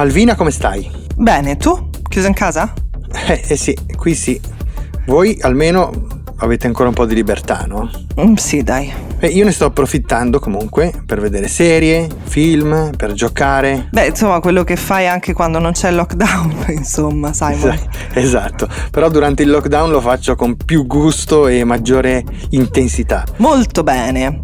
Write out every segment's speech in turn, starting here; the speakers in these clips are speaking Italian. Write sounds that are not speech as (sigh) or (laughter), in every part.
Malvina, come stai? Bene, tu? Chiuso in casa? Eh, eh sì, qui sì. Voi almeno avete ancora un po' di libertà, no? Mm, sì, dai. E io ne sto approfittando comunque per vedere serie, film, per giocare. Beh, insomma, quello che fai anche quando non c'è il lockdown, (laughs) insomma, Simon. Esatto, però durante il lockdown lo faccio con più gusto e maggiore intensità. Molto bene.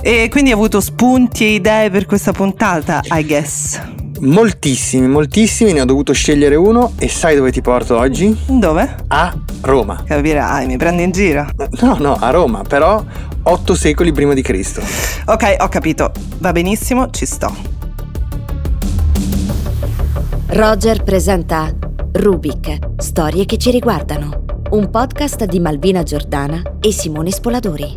E quindi hai avuto spunti e idee per questa puntata, I guess. Moltissimi, moltissimi, ne ho dovuto scegliere uno e sai dove ti porto oggi? Dove? A Roma. Capirai, mi prendi in giro? No, no, a Roma, però otto secoli prima di Cristo. Ok, ho capito, va benissimo, ci sto. Roger presenta Rubik, storie che ci riguardano, un podcast di Malvina Giordana e Simone Spoladori.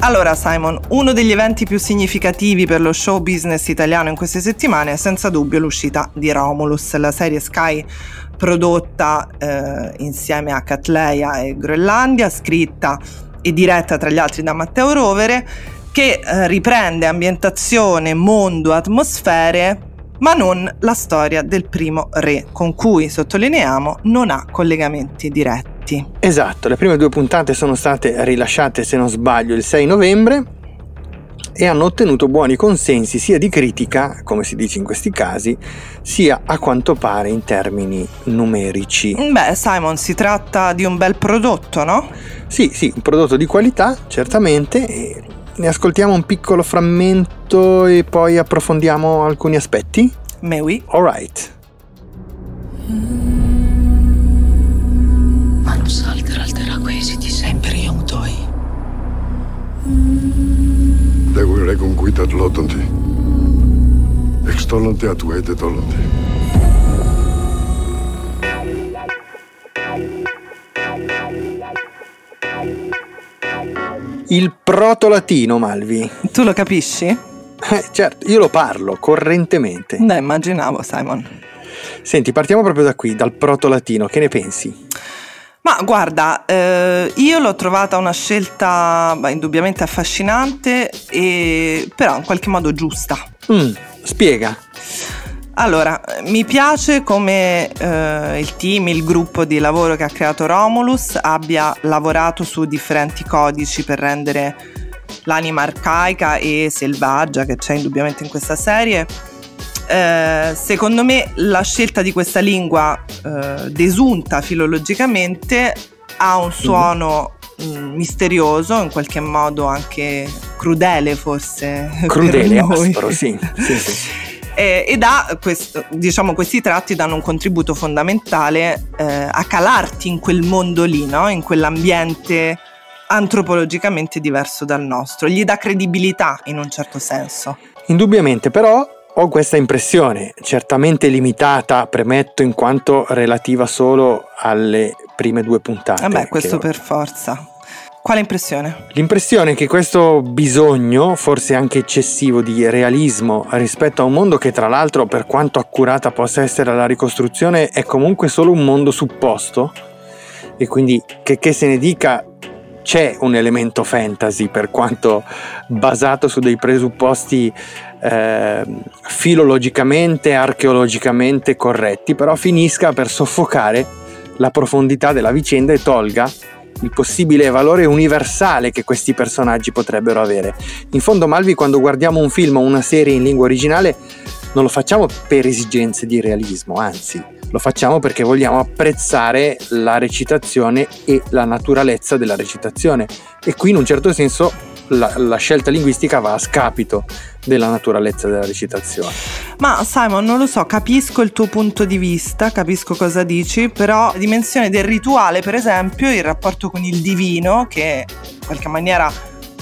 Allora Simon, uno degli eventi più significativi per lo show business italiano in queste settimane è senza dubbio l'uscita di Romulus, la serie Sky prodotta eh, insieme a Catleia e Groenlandia, scritta e diretta tra gli altri da Matteo Rovere, che eh, riprende ambientazione, mondo, atmosfere ma non la storia del primo re, con cui, sottolineiamo, non ha collegamenti diretti. Esatto, le prime due puntate sono state rilasciate, se non sbaglio, il 6 novembre e hanno ottenuto buoni consensi sia di critica, come si dice in questi casi, sia a quanto pare in termini numerici. Beh, Simon, si tratta di un bel prodotto, no? Sì, sì, un prodotto di qualità, certamente, ne ascoltiamo un piccolo frammento e poi approfondiamo alcuni aspetti? Mais oui. Alright. Manus alter altera quesiti sempre iom toi. Deguire conquitat lotonti. Extolonte atuete tolonti. Il proto-latino, Malvi. Tu lo capisci? Eh, certo, io lo parlo correntemente. Beh, immaginavo, Simon. Senti, partiamo proprio da qui, dal proto-latino. Che ne pensi? Ma guarda, eh, io l'ho trovata una scelta beh, indubbiamente affascinante, e, però in qualche modo giusta. Mm, spiega. Allora, mi piace come eh, il team, il gruppo di lavoro che ha creato Romulus abbia lavorato su differenti codici per rendere l'anima arcaica e selvaggia che c'è indubbiamente in questa serie. Eh, secondo me la scelta di questa lingua eh, desunta filologicamente ha un suono mm. misterioso, in qualche modo anche crudele forse. Crudele, aspro, sì. sì, sì (laughs) eh, e da questo, diciamo, questi tratti danno un contributo fondamentale eh, a calarti in quel mondo lì, no? in quell'ambiente antropologicamente diverso dal nostro, gli dà credibilità in un certo senso. Indubbiamente, però ho questa impressione, certamente limitata, premetto, in quanto relativa solo alle prime due puntate. Vabbè, questo per forza. Quale impressione? L'impressione che questo bisogno, forse anche eccessivo, di realismo rispetto a un mondo che tra l'altro, per quanto accurata possa essere la ricostruzione, è comunque solo un mondo supposto, e quindi che, che se ne dica c'è un elemento fantasy per quanto basato su dei presupposti eh, filologicamente, archeologicamente corretti, però finisca per soffocare la profondità della vicenda e tolga il possibile valore universale che questi personaggi potrebbero avere. In fondo, Malvi, quando guardiamo un film o una serie in lingua originale, non lo facciamo per esigenze di realismo, anzi, lo facciamo perché vogliamo apprezzare la recitazione e la naturalezza della recitazione. E qui, in un certo senso, la, la, scelta linguistica va a scapito della naturalezza della recitazione. Ma Simon, non lo so, capisco il tuo punto di vista, capisco cosa dici, però la dimensione del rituale, per esempio, il rapporto con il divino, che in qualche maniera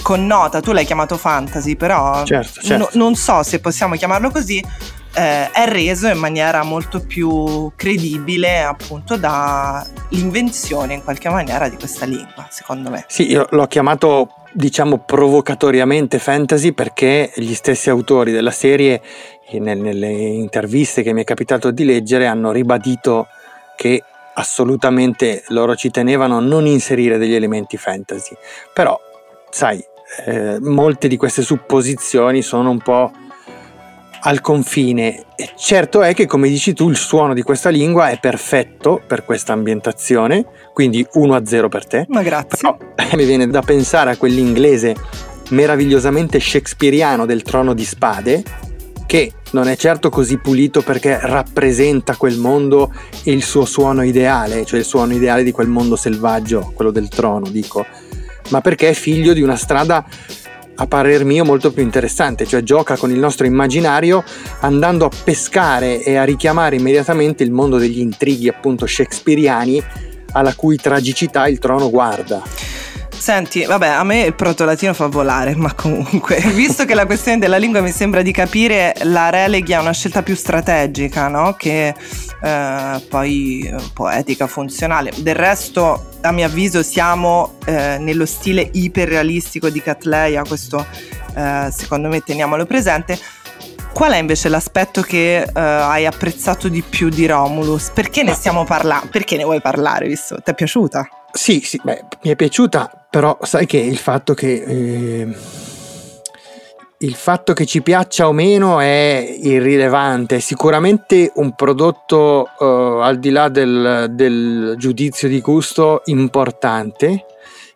connota, tu l'hai chiamato fantasy, però certo, certo. No, non so se possiamo chiamarlo così, eh, è reso in maniera molto più credibile appunto dall'invenzione in qualche maniera di questa lingua, secondo me. Sì, io l'ho chiamato diciamo provocatoriamente fantasy perché gli stessi autori della serie nelle interviste che mi è capitato di leggere hanno ribadito che assolutamente loro ci tenevano a non inserire degli elementi fantasy però sai eh, molte di queste supposizioni sono un po' al confine. E certo è che, come dici tu, il suono di questa lingua è perfetto per questa ambientazione, quindi 1 a 0 per te. Ma grazie. Però, mi viene da pensare a quell'inglese meravigliosamente shakespeariano del trono di spade, che non è certo così pulito perché rappresenta quel mondo e il suo suono ideale, cioè il suono ideale di quel mondo selvaggio, quello del trono, dico, ma perché è figlio di una strada a parer mio molto più interessante, cioè gioca con il nostro immaginario andando a pescare e a richiamare immediatamente il mondo degli intrighi appunto shakespeariani alla cui tragicità il trono guarda. Senti, vabbè, a me il proto-latino fa volare, ma comunque, (laughs) visto che la questione della lingua mi sembra di capire, la releghi a una scelta più strategica, no? Che eh, poi poetica, funzionale. Del resto, a mio avviso, siamo eh, nello stile iperrealistico di Catleya, questo eh, secondo me teniamolo presente. Qual è invece l'aspetto che uh, hai apprezzato di più di Romulus? Perché ne stiamo parlando? Perché ne vuoi parlare, visto? Ti è piaciuta? Sì, sì, beh, mi è piaciuta, però sai che il fatto che... Eh, il fatto che ci piaccia o meno è irrilevante, sicuramente un prodotto uh, al di là del, del giudizio di gusto importante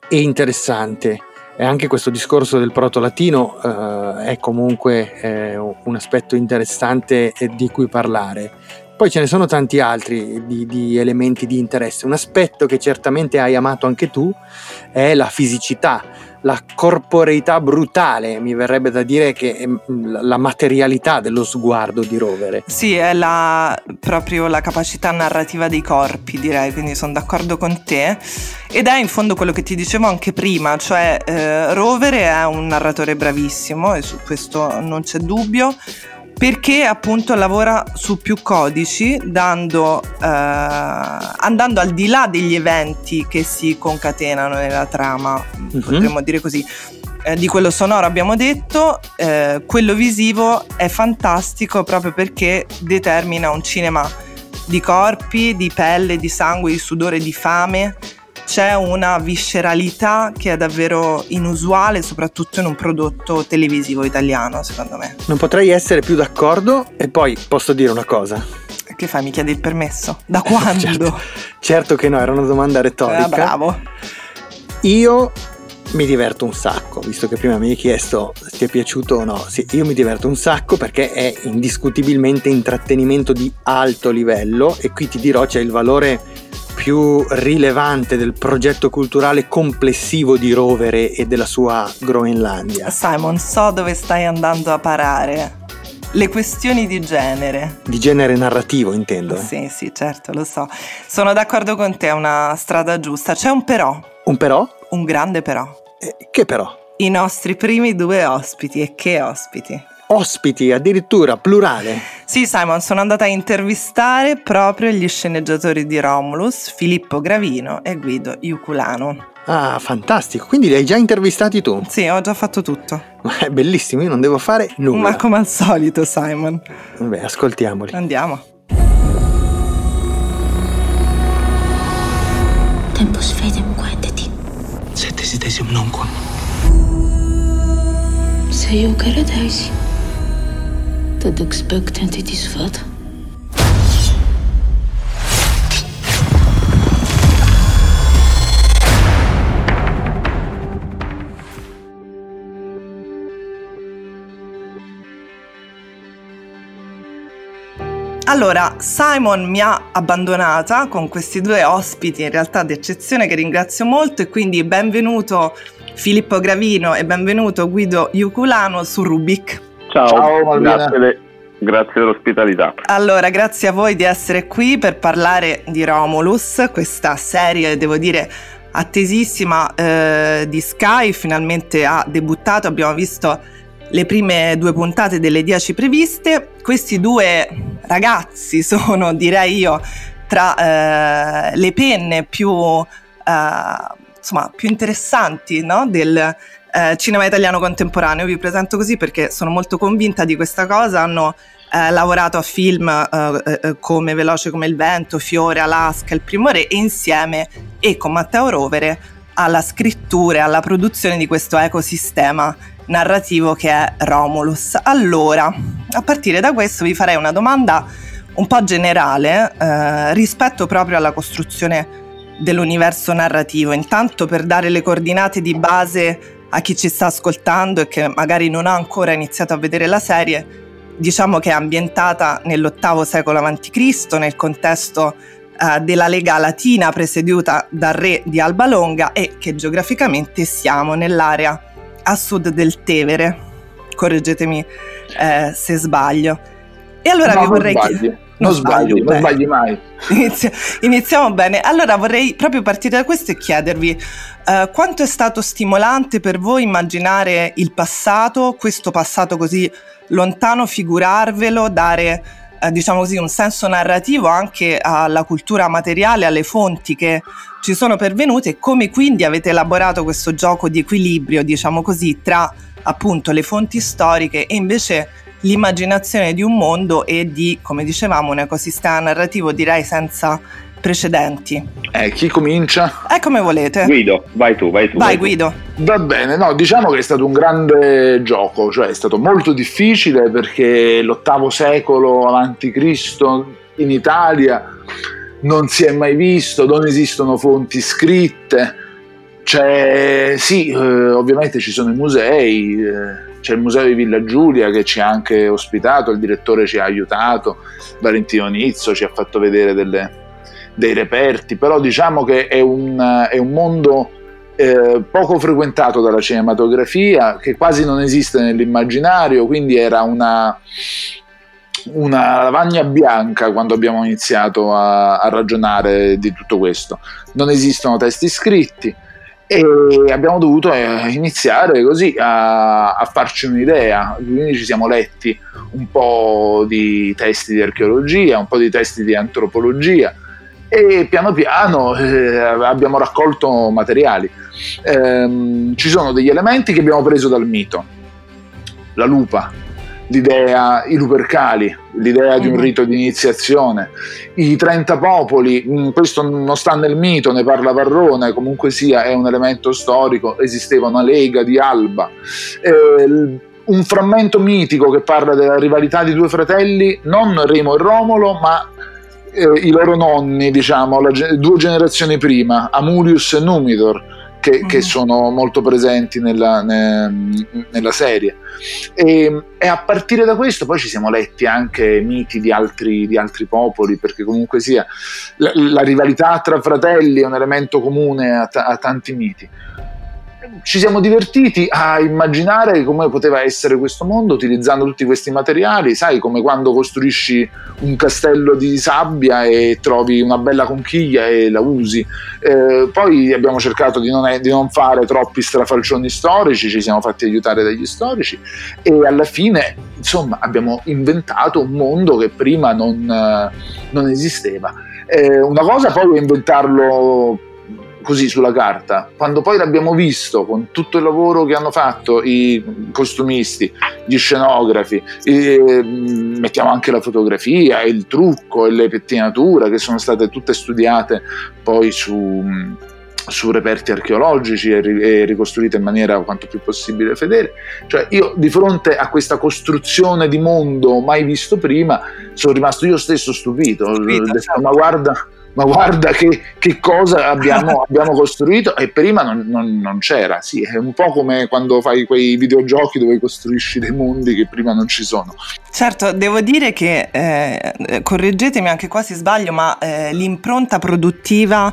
e interessante e anche questo discorso del proto-latino eh, è comunque eh, un aspetto interessante di cui parlare. Poi ce ne sono tanti altri di, di, elementi di interesse. Un aspetto che certamente hai amato anche tu è la fisicità la corporeità brutale, mi verrebbe da dire che è la materialità dello sguardo di Rovere. Sì, è la, proprio la capacità narrativa dei corpi, direi, quindi sono d'accordo con te. Ed è in fondo quello che ti dicevo anche prima, cioè eh, Rovere è un narratore bravissimo e su questo non c'è dubbio perché appunto lavora su più codici dando, eh, andando al di là degli eventi che si concatenano nella trama, mm-hmm. potremmo dire così. Eh, di quello sonoro abbiamo detto, eh, quello visivo è fantastico proprio perché determina un cinema di corpi, di pelle, di sangue, di sudore, di fame c'è una visceralità che è davvero inusuale, soprattutto in un prodotto televisivo italiano, secondo me. Non potrei essere più d'accordo e poi posso dire una cosa. Che fai? Mi chiedi il permesso? Da (laughs) quando? certo, certo, che no, era una domanda retorica. Ah, bravo. Io mi diverto un sacco, visto che prima mi hai chiesto se ti è piaciuto o no. Sì, io mi diverto un sacco perché è indiscutibilmente intrattenimento di alto livello e qui ti dirò c'è il valore più rilevante del progetto culturale complessivo di Rovere e della sua Groenlandia. Simon, so dove stai andando a parare. Le questioni di genere. Di genere narrativo, intendo. Eh? Sì, sì, certo, lo so. Sono d'accordo con te, è una strada giusta. C'è un però. Un però? Un grande però. Eh, che però? I nostri primi due ospiti. E che ospiti? ospiti, addirittura plurale. Sì, Simon, sono andata a intervistare proprio gli sceneggiatori di Romulus, Filippo Gravino e Guido Iuculano. Ah, fantastico. Quindi li hai già intervistati tu? Sì, ho già fatto tutto. Ma è bellissimo, io non devo fare nulla. Ma come al solito, Simon. Vabbè, ascoltiamoli. Andiamo. Tempus fedem quaeteti. Sed desidesium nunquam. Se io credesi Tad expectant it is fat. Allora, Simon mi ha abbandonata con questi due ospiti in realtà d'eccezione che ringrazio molto e quindi benvenuto Filippo Gravino e benvenuto Guido Iuculano su Rubik. Ciao, Ciao grazie, grazie dell'ospitalità. Allora, grazie a voi di essere qui per parlare di Romulus, questa serie, devo dire, attesissima eh, di Sky, finalmente ha debuttato, abbiamo visto le prime due puntate delle dieci previste. Questi due ragazzi (laughs) sono, direi io, tra eh, le penne più, eh, insomma, più interessanti no? del eh, cinema italiano contemporaneo. Vi presento così perché sono molto convinta di questa cosa. Hanno eh, lavorato a film eh, eh, come Veloce come il vento, Fiore, Alaska, Il primo re e insieme e con Matteo Rovere alla scrittura e alla produzione di questo ecosistema narrativo che è Romulus. Allora, a partire da questo vi farei una domanda un po' generale eh, rispetto proprio alla costruzione dell'universo narrativo. Intanto per dare le coordinate di base a chi ci sta ascoltando e che magari non ha ancora iniziato a vedere la serie, diciamo che è ambientata nell'VIII secolo a.C., nel contesto eh, della Lega Latina presieduta dal re di Alba Longa e che geograficamente siamo nell'area a sud del Tevere. Correggetemi eh, se sbaglio. E allora no, vi vorrei chiedere. Non, sbagli, non sbagli mai. Inizia, iniziamo bene. Allora vorrei proprio partire da questo e chiedervi uh, quanto è stato stimolante per voi immaginare il passato, questo passato così lontano, figurarvelo, dare uh, diciamo così un senso narrativo anche alla cultura materiale, alle fonti che ci sono pervenute e come quindi avete elaborato questo gioco di equilibrio, diciamo così, tra appunto le fonti storiche e invece l'immaginazione di un mondo e di, come dicevamo, un ecosistema narrativo direi senza precedenti. Eh, chi comincia? È come volete. Guido, vai tu, vai tu. Vai, vai Guido. Tu. Va bene, no, diciamo che è stato un grande gioco, cioè è stato molto difficile perché l'ottavo secolo avanti Cristo in Italia non si è mai visto, non esistono fonti scritte. C'è, sì, eh, ovviamente ci sono i musei, eh, c'è il museo di Villa Giulia che ci ha anche ospitato, il direttore ci ha aiutato, Valentino Nizzo ci ha fatto vedere delle, dei reperti, però diciamo che è un, è un mondo eh, poco frequentato dalla cinematografia, che quasi non esiste nell'immaginario, quindi era una, una lavagna bianca quando abbiamo iniziato a, a ragionare di tutto questo. Non esistono testi scritti e abbiamo dovuto eh, iniziare così a, a, farci un'idea, quindi ci siamo letti un po' di testi di archeologia, un po' di testi di antropologia e piano piano eh, abbiamo raccolto materiali. Eh, ci sono degli elementi che abbiamo preso dal mito, la lupa, l'idea, i lupercali, l'idea di un mhm. rito di iniziazione, i 30 popoli, mm, questo non sta nel mito, ne parla Varrone, comunque sia è un elemento storico, esisteva una lega di Alba. Eh, un frammento mitico che parla della rivalità di due fratelli, non Remo e Romolo, ma eh, i loro nonni, diciamo, la, due generazioni prima, Amulius e Numidor che, che, mm. sono molto presenti nella, ne, nella serie. E, e, a partire da questo poi ci siamo letti anche miti di altri, di altri popoli, perché comunque sia la, la, rivalità tra fratelli è un elemento comune a, t- a tanti miti ci siamo divertiti a immaginare come poteva essere questo mondo utilizzando tutti questi materiali, sai come quando costruisci un castello di sabbia e trovi una bella conchiglia e la usi. Eh, poi abbiamo cercato di non, è, di non, fare troppi strafalcioni storici, ci siamo fatti aiutare dagli storici e alla fine insomma abbiamo inventato un mondo che prima non, non esisteva. Eh, una cosa poi è inventarlo così sulla carta. Quando poi l'abbiamo visto con tutto il lavoro che hanno fatto i costumisti, gli scenografi, e, mm, mettiamo anche la fotografia, il trucco e le pettinature che sono state tutte studiate poi su, mm, su reperti archeologici e, ricostruite in maniera quanto più possibile fedele. Cioè io di fronte a questa costruzione di mondo mai visto prima sono rimasto io stesso stupito. stupito detto, certo. Ma guarda ma guarda che, che cosa abbiamo, (laughs) abbiamo, costruito e prima non, non, non, c'era, sì, è un po' come quando fai quei videogiochi dove costruisci dei mondi che prima non ci sono. Certo, devo dire che, eh, correggetemi anche qua se sbaglio, ma eh, l'impronta produttiva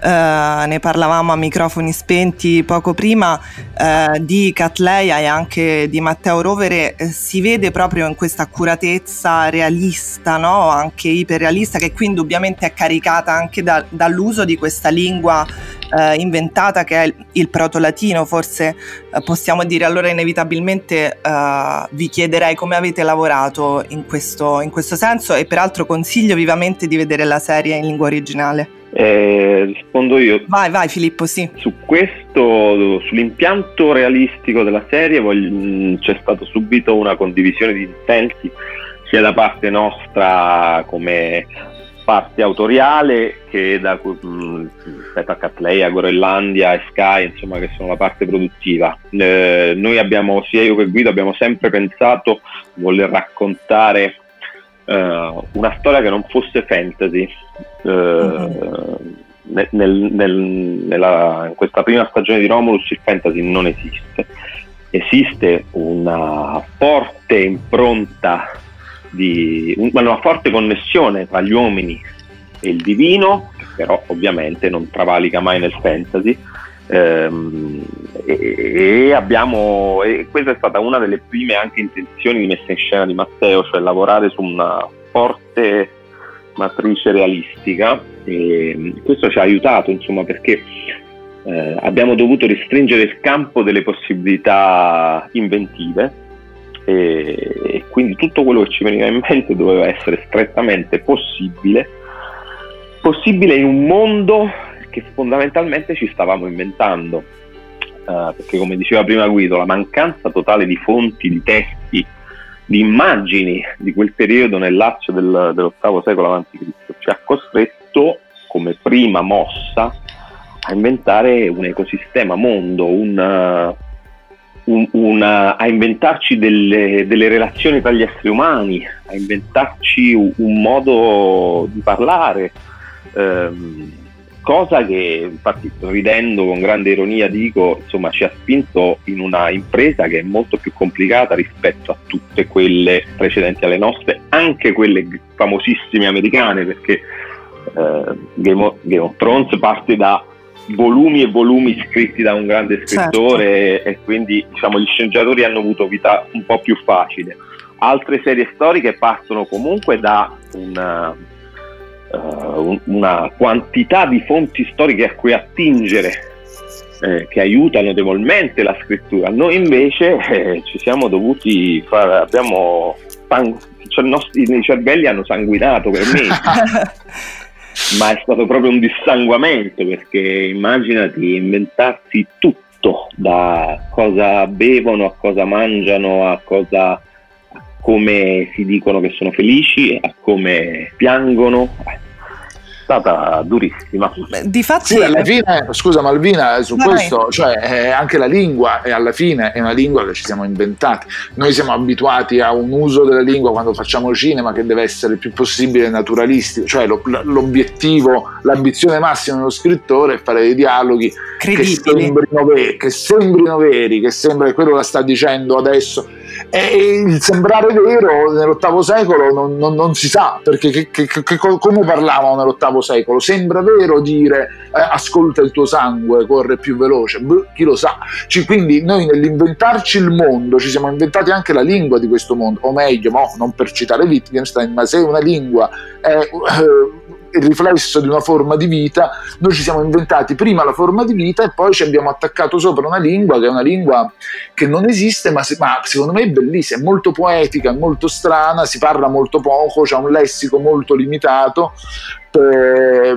eh, ne parlavamo a microfoni spenti poco prima, eh, di Catleia e anche di Matteo Rovere, eh, si vede proprio in questa accuratezza realista, no? anche iperrealista, che qui indubbiamente è caricata anche da, dall'uso di questa lingua eh, inventata che è il, il proto-latino, forse eh, possiamo dire allora inevitabilmente eh, vi chiederei come avete lavorato in questo, in questo senso e peraltro consiglio vivamente di vedere la serie in lingua originale. Eh, rispondo io. Vai, vai Filippo, sì. Su questo, sull'impianto realistico della serie voglio, mh, c'è stata subito una condivisione di intenti sia da parte nostra come parte autoriale che da mh, rispetto a Catleia, Gorellandia e Sky, insomma, che sono la parte produttiva. Eh, noi abbiamo, sia io che Guido, abbiamo sempre pensato di voler raccontare eh, una storia che non fosse fantasy. Eh, uh-huh. nel, nel, nella, in questa prima stagione di Romulus il fantasy non esiste. Esiste una forte impronta di una forte connessione tra gli uomini e il divino, che però ovviamente non travalica mai nel fantasy. Ehm, e, e, abbiamo, e questa è stata una delle prime anche intenzioni di messa in scena di Matteo, cioè lavorare su una forte matrice realistica e questo ci ha aiutato insomma perché eh, abbiamo dovuto restringere il campo delle possibilità inventive e, e quindi tutto quello che ci veniva in mente doveva essere strettamente possibile, possibile in un mondo che fondamentalmente ci stavamo inventando. Uh, perché come diceva prima Guido, la mancanza totale di fonti, di testi, di immagini di quel periodo nel Lazio del, dell'ottavo secolo a.C. ci ha costretto come prima mossa a inventare un ecosistema mondo, un, un, una, a inventarci delle, delle, relazioni tra gli esseri umani, a inventarci un, un modo di parlare, ehm, cosa che infatti ridendo con grande ironia dico, insomma ci ha spinto in una impresa che è molto più complicata rispetto a tutte quelle precedenti alle nostre, anche quelle famosissime americane, perché eh, Game, of, Game of Thrones parte da volumi e volumi scritti da un grande scrittore certo. e, quindi diciamo, gli sceneggiatori hanno avuto vita un po' più facile. Altre serie storiche partono comunque da una, uh, una quantità di fonti storiche a cui attingere eh, che aiutano notevolmente la scrittura. Noi invece eh, ci siamo dovuti fare, abbiamo, cioè, i nostri cervelli hanno sanguinato per me. (laughs) ma è stato proprio un dissanguamento perché immaginati inventarsi tutto da cosa bevono a cosa mangiano a cosa come si dicono che sono felici a come piangono stata durissima. Di fatti, sì, alla fine, scusa Malvina, su Vai. questo, cioè anche la lingua è alla fine è una lingua che ci siamo inventati. Noi siamo abituati a un uso della lingua quando facciamo cinema che deve essere il più possibile naturalistico, cioè lo, l'obiettivo, l'ambizione massima dello scrittore è fare dei dialoghi che sembrino, veri, che sembrino veri, che sembra che quello la sta dicendo adesso e il sembrare vero nell'ottavo secolo non, non, non si sa, perché che, che, che, come parlavano nell'ottavo secolo? Sembra vero dire eh, ascolta il tuo sangue, corre più veloce, Beh, chi lo sa. Cioè, quindi noi nell'inventarci il mondo ci siamo inventati anche la lingua di questo mondo, o meglio, mo, non per citare Wittgenstein, ma se una lingua è... Eh, riflesso di una forma di vita, noi ci siamo inventati prima la forma di vita e poi ci abbiamo attaccato sopra una lingua che è una lingua che non esiste, ma, se, ma secondo me è bellissima, è molto poetica, è molto strana, si parla molto poco, c'è un lessico molto limitato, eh,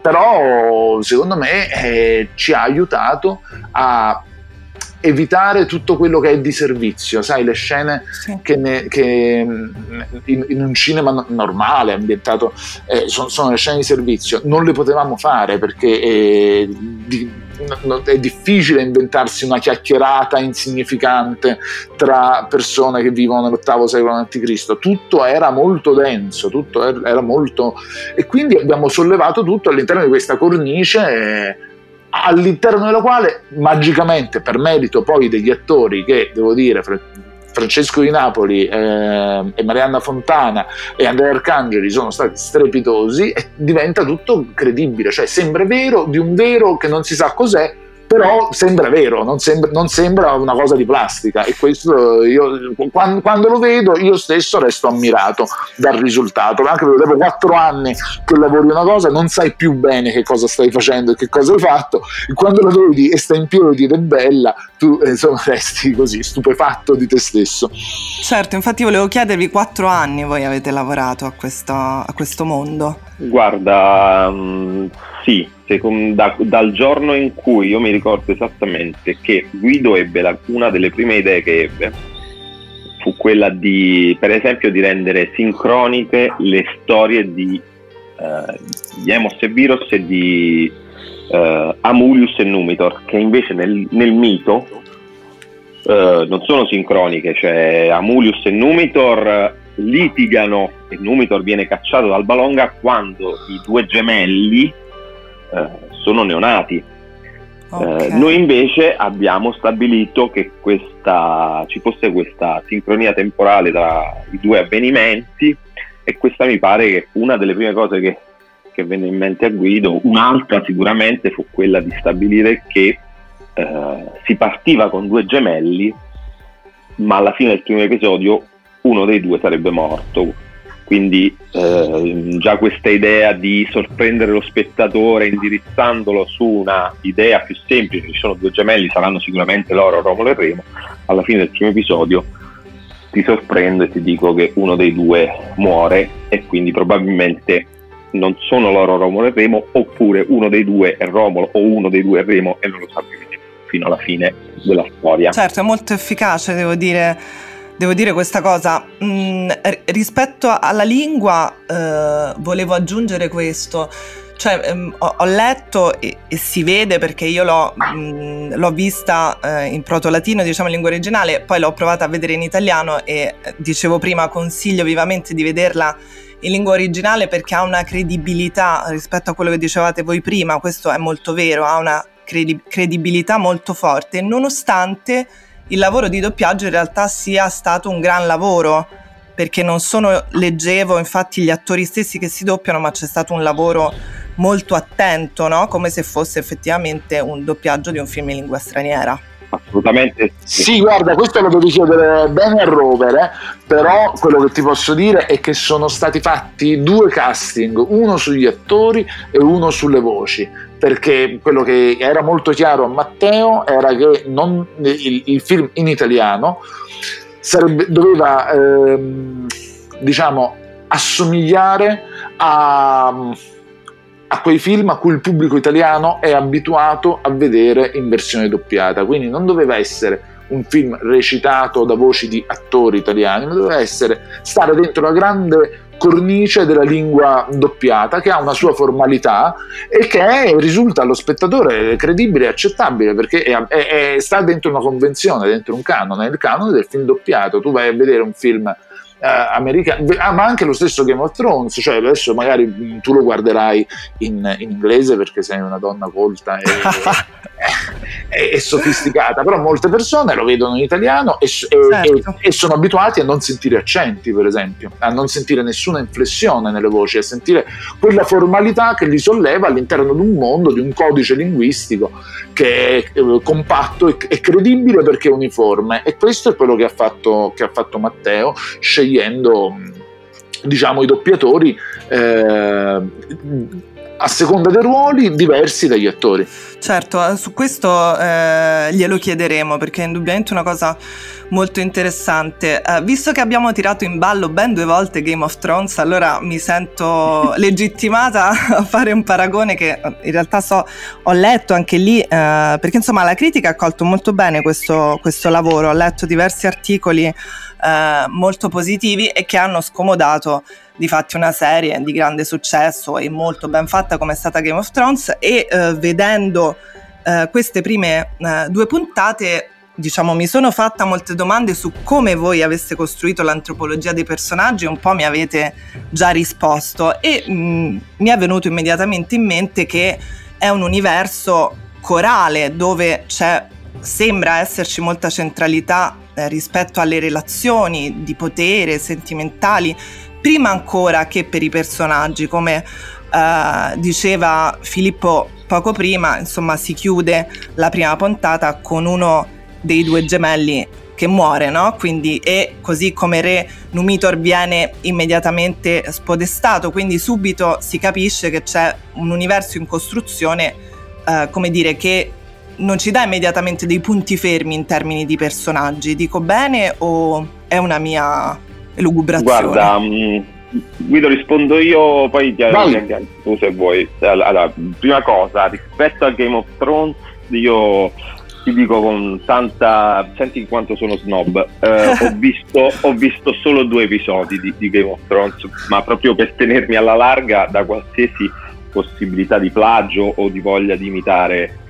però secondo me eh, ci ha aiutato a evitare tutto quello che è di servizio, sai, le scene sì. che, ne, che in, in, un cinema normale, ambientato, eh, sono, sono, le scene di servizio, non le potevamo fare perché eh, di, no, è difficile inventarsi una chiacchierata insignificante tra persone che vivono nell'ottavo secolo a.C. Tutto era molto denso, tutto era molto... e quindi abbiamo sollevato tutto all'interno di questa cornice. Eh, all'interno della quale magicamente per merito poi degli attori che devo dire Francesco di Napoli eh, e Marianna Fontana e Andrea Arcangeli sono stati strepitosi e diventa tutto credibile, cioè sembra vero di un vero che non si sa cos'è, però sembra vero, non sembra, non sembra, una cosa di plastica e questo io quando, quando, lo vedo io stesso resto ammirato dal risultato, anche perché dopo quattro anni che lavori una cosa non sai più bene che cosa stai facendo e che cosa hai fatto, e quando lo vedi e sta in piedi ed è bella, tu eh, insomma (laughs) resti così stupefatto di te stesso. Certo, infatti volevo chiedervi quattro anni voi avete lavorato a questo, a questo mondo. Guarda, um, sì, secondo, da, dal giorno in cui io mi ricordo esattamente che Guido ebbe la, una delle prime idee che ebbe fu quella di, per esempio, di rendere sincroniche le storie di, eh, di Emos e Virus e di eh, Amulius e Numitor, che invece nel, nel mito eh, non sono sincroniche, cioè Amulius e Numitor litigano e Numitor viene cacciato dal Balonga quando i due gemelli eh, sono neonati. Okay. Eh, noi invece abbiamo stabilito che questa, ci fosse questa sincronia temporale tra i due avvenimenti e questa mi pare che una delle prime cose che, che venne in mente a Guido, un'altra sicuramente fu quella di stabilire che eh, si partiva con due gemelli, ma alla fine del primo episodio uno dei due sarebbe morto quindi eh, già questa idea di sorprendere lo spettatore indirizzandolo su una idea più semplice, ci sono due gemelli, saranno sicuramente loro, Romolo e Remo, alla fine del primo episodio ti sorprendo e ti dico che uno dei due muore e quindi probabilmente non sono loro Romolo e Remo oppure uno dei due è Romolo o uno dei due è Remo e non lo sappiamo fino alla fine della storia. Certo, è molto efficace, devo dire devo dire questa cosa. Mm, rispetto alla lingua, eh, volevo aggiungere questo. Cioè, ehm, ho, ho, letto e, e, si vede perché io l'ho, mh, mm, l'ho vista eh, in proto-latino, diciamo in lingua originale, poi l'ho provata a vedere in italiano e eh, dicevo prima, consiglio vivamente di vederla in lingua originale perché ha una credibilità rispetto a quello che dicevate voi prima, questo è molto vero, ha una credi- credibilità molto forte, nonostante il lavoro di doppiaggio in realtà sia stato un gran lavoro perché non sono leggevo infatti gli attori stessi che si doppiano ma c'è stato un lavoro molto attento no? come se fosse effettivamente un doppiaggio di un film in lingua straniera assolutamente sì guarda questo lo devi chiedere bene a Rover eh? però quello che ti posso dire è che sono stati fatti due casting uno sugli attori e uno sulle voci perché quello che era molto chiaro a Matteo era che non, il, il, film in italiano sarebbe, doveva ehm, diciamo assomigliare a, a quei film a cui il pubblico italiano è abituato a vedere in versione doppiata, quindi non doveva essere un film recitato da voci di attori italiani, ma doveva essere stare dentro la grande cornice della lingua doppiata che ha una sua formalità e che risulta allo spettatore credibile e accettabile perché è, è, è, sta dentro una convenzione, dentro un canone, il canone del film doppiato. Tu vai a vedere un film eh, americano, ah, ma anche lo stesso Game of Thrones, cioè adesso magari tu lo guarderai in, in inglese perché sei una donna colta e, (laughs) e, e, sofisticata, però molte persone lo vedono in italiano e, certo. e, sono abituati a non sentire accenti, per esempio, a non sentire nessuna inflessione nelle voci, a sentire quella formalità che li solleva all'interno di un mondo, di un codice linguistico che è eh, compatto e, credibile perché è uniforme. E questo è quello che ha fatto, che ha fatto Matteo, scegliendo scegliendo diciamo i doppiatori eh, a seconda dei ruoli diversi dagli attori. Certo, eh, su questo eh, glielo chiederemo perché è indubbiamente una cosa molto interessante. Eh, visto che abbiamo tirato in ballo ben due volte Game of Thrones, allora mi sento (laughs) legittimata a fare un paragone che eh, in realtà so, ho letto anche lì, eh, perché insomma la critica ha accolto molto bene questo, questo lavoro, ho letto diversi articoli eh, molto positivi e che hanno scomodato di fatti una serie di grande successo e molto ben fatta come è stata Game of Thrones e eh, vedendo eh, queste prime eh, due puntate diciamo mi sono fatta molte domande su come voi aveste costruito l'antropologia dei personaggi un po' mi avete già risposto e mh, mm, mi è venuto immediatamente in mente che è un universo corale dove c'è sembra esserci molta centralità eh, rispetto alle relazioni di potere, sentimentali, prima ancora che per i personaggi, come eh, diceva Filippo poco prima, insomma si chiude la prima puntata con uno dei due gemelli che muore, no? Quindi, e così come Re Numitor viene immediatamente spodestato, quindi subito si capisce che c'è un universo in costruzione, eh, come dire, che non ci dà immediatamente dei punti fermi in termini di personaggi. Dico bene o è una mia elugubrazione? Guarda, um, Guido rispondo io, poi ti tu se vuoi. Allora, prima cosa, rispetto a Game of Thrones, io ti dico con tanta senti quanto sono snob eh, ho, (laughs) visto, ho, visto, solo due episodi di, di, Game of Thrones ma proprio per tenermi alla larga da qualsiasi possibilità di plagio o di voglia di imitare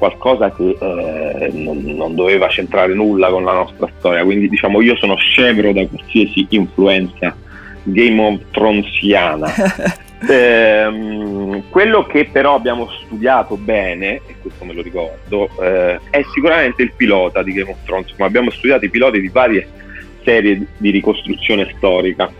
qualcosa che eh, non, non, doveva centrare nulla con la nostra storia quindi diciamo io sono scevro da qualsiasi influenza Game of Thronesiana (laughs) Eh, quello che però abbiamo studiato bene, e questo me lo ricordo, eh, è sicuramente il pilota di Game of Thrones, ma abbiamo studiato i piloti di varie serie di ricostruzione storica.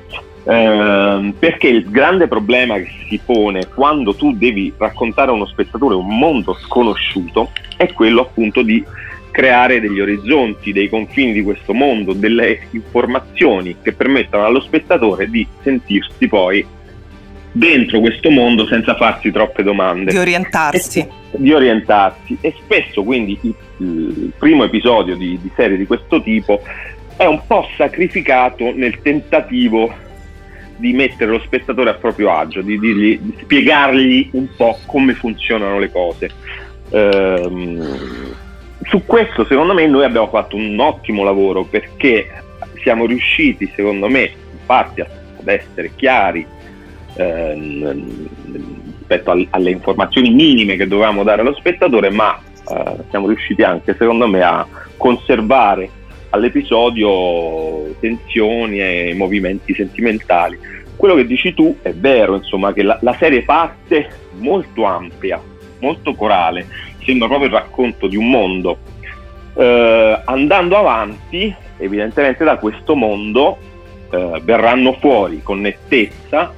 Eh, perché il grande problema che si pone quando tu devi raccontare a uno spettatore un mondo sconosciuto è quello appunto di creare degli orizzonti, dei confini di questo mondo, delle informazioni che permettano allo spettatore di sentirsi poi dentro questo mondo senza farsi troppe domande. Di orientarsi. E, di orientarsi. E spesso quindi il, il primo episodio di, di, serie di questo tipo è un po' sacrificato nel tentativo di mettere lo spettatore a proprio agio, di, dirgli, di spiegargli un po' come funzionano le cose. Ehm, su questo secondo me noi abbiamo fatto un ottimo lavoro perché siamo riusciti secondo me in ad essere chiari ehm, rispetto al, alle informazioni minime che dovevamo dare allo spettatore, ma eh, siamo riusciti anche, secondo me, a conservare all'episodio tensioni e movimenti sentimentali. Quello che dici tu è vero, insomma, che la, la serie parte molto ampia, molto corale, sembra proprio il racconto di un mondo. Eh, andando avanti, evidentemente da questo mondo eh, verranno fuori con nettezza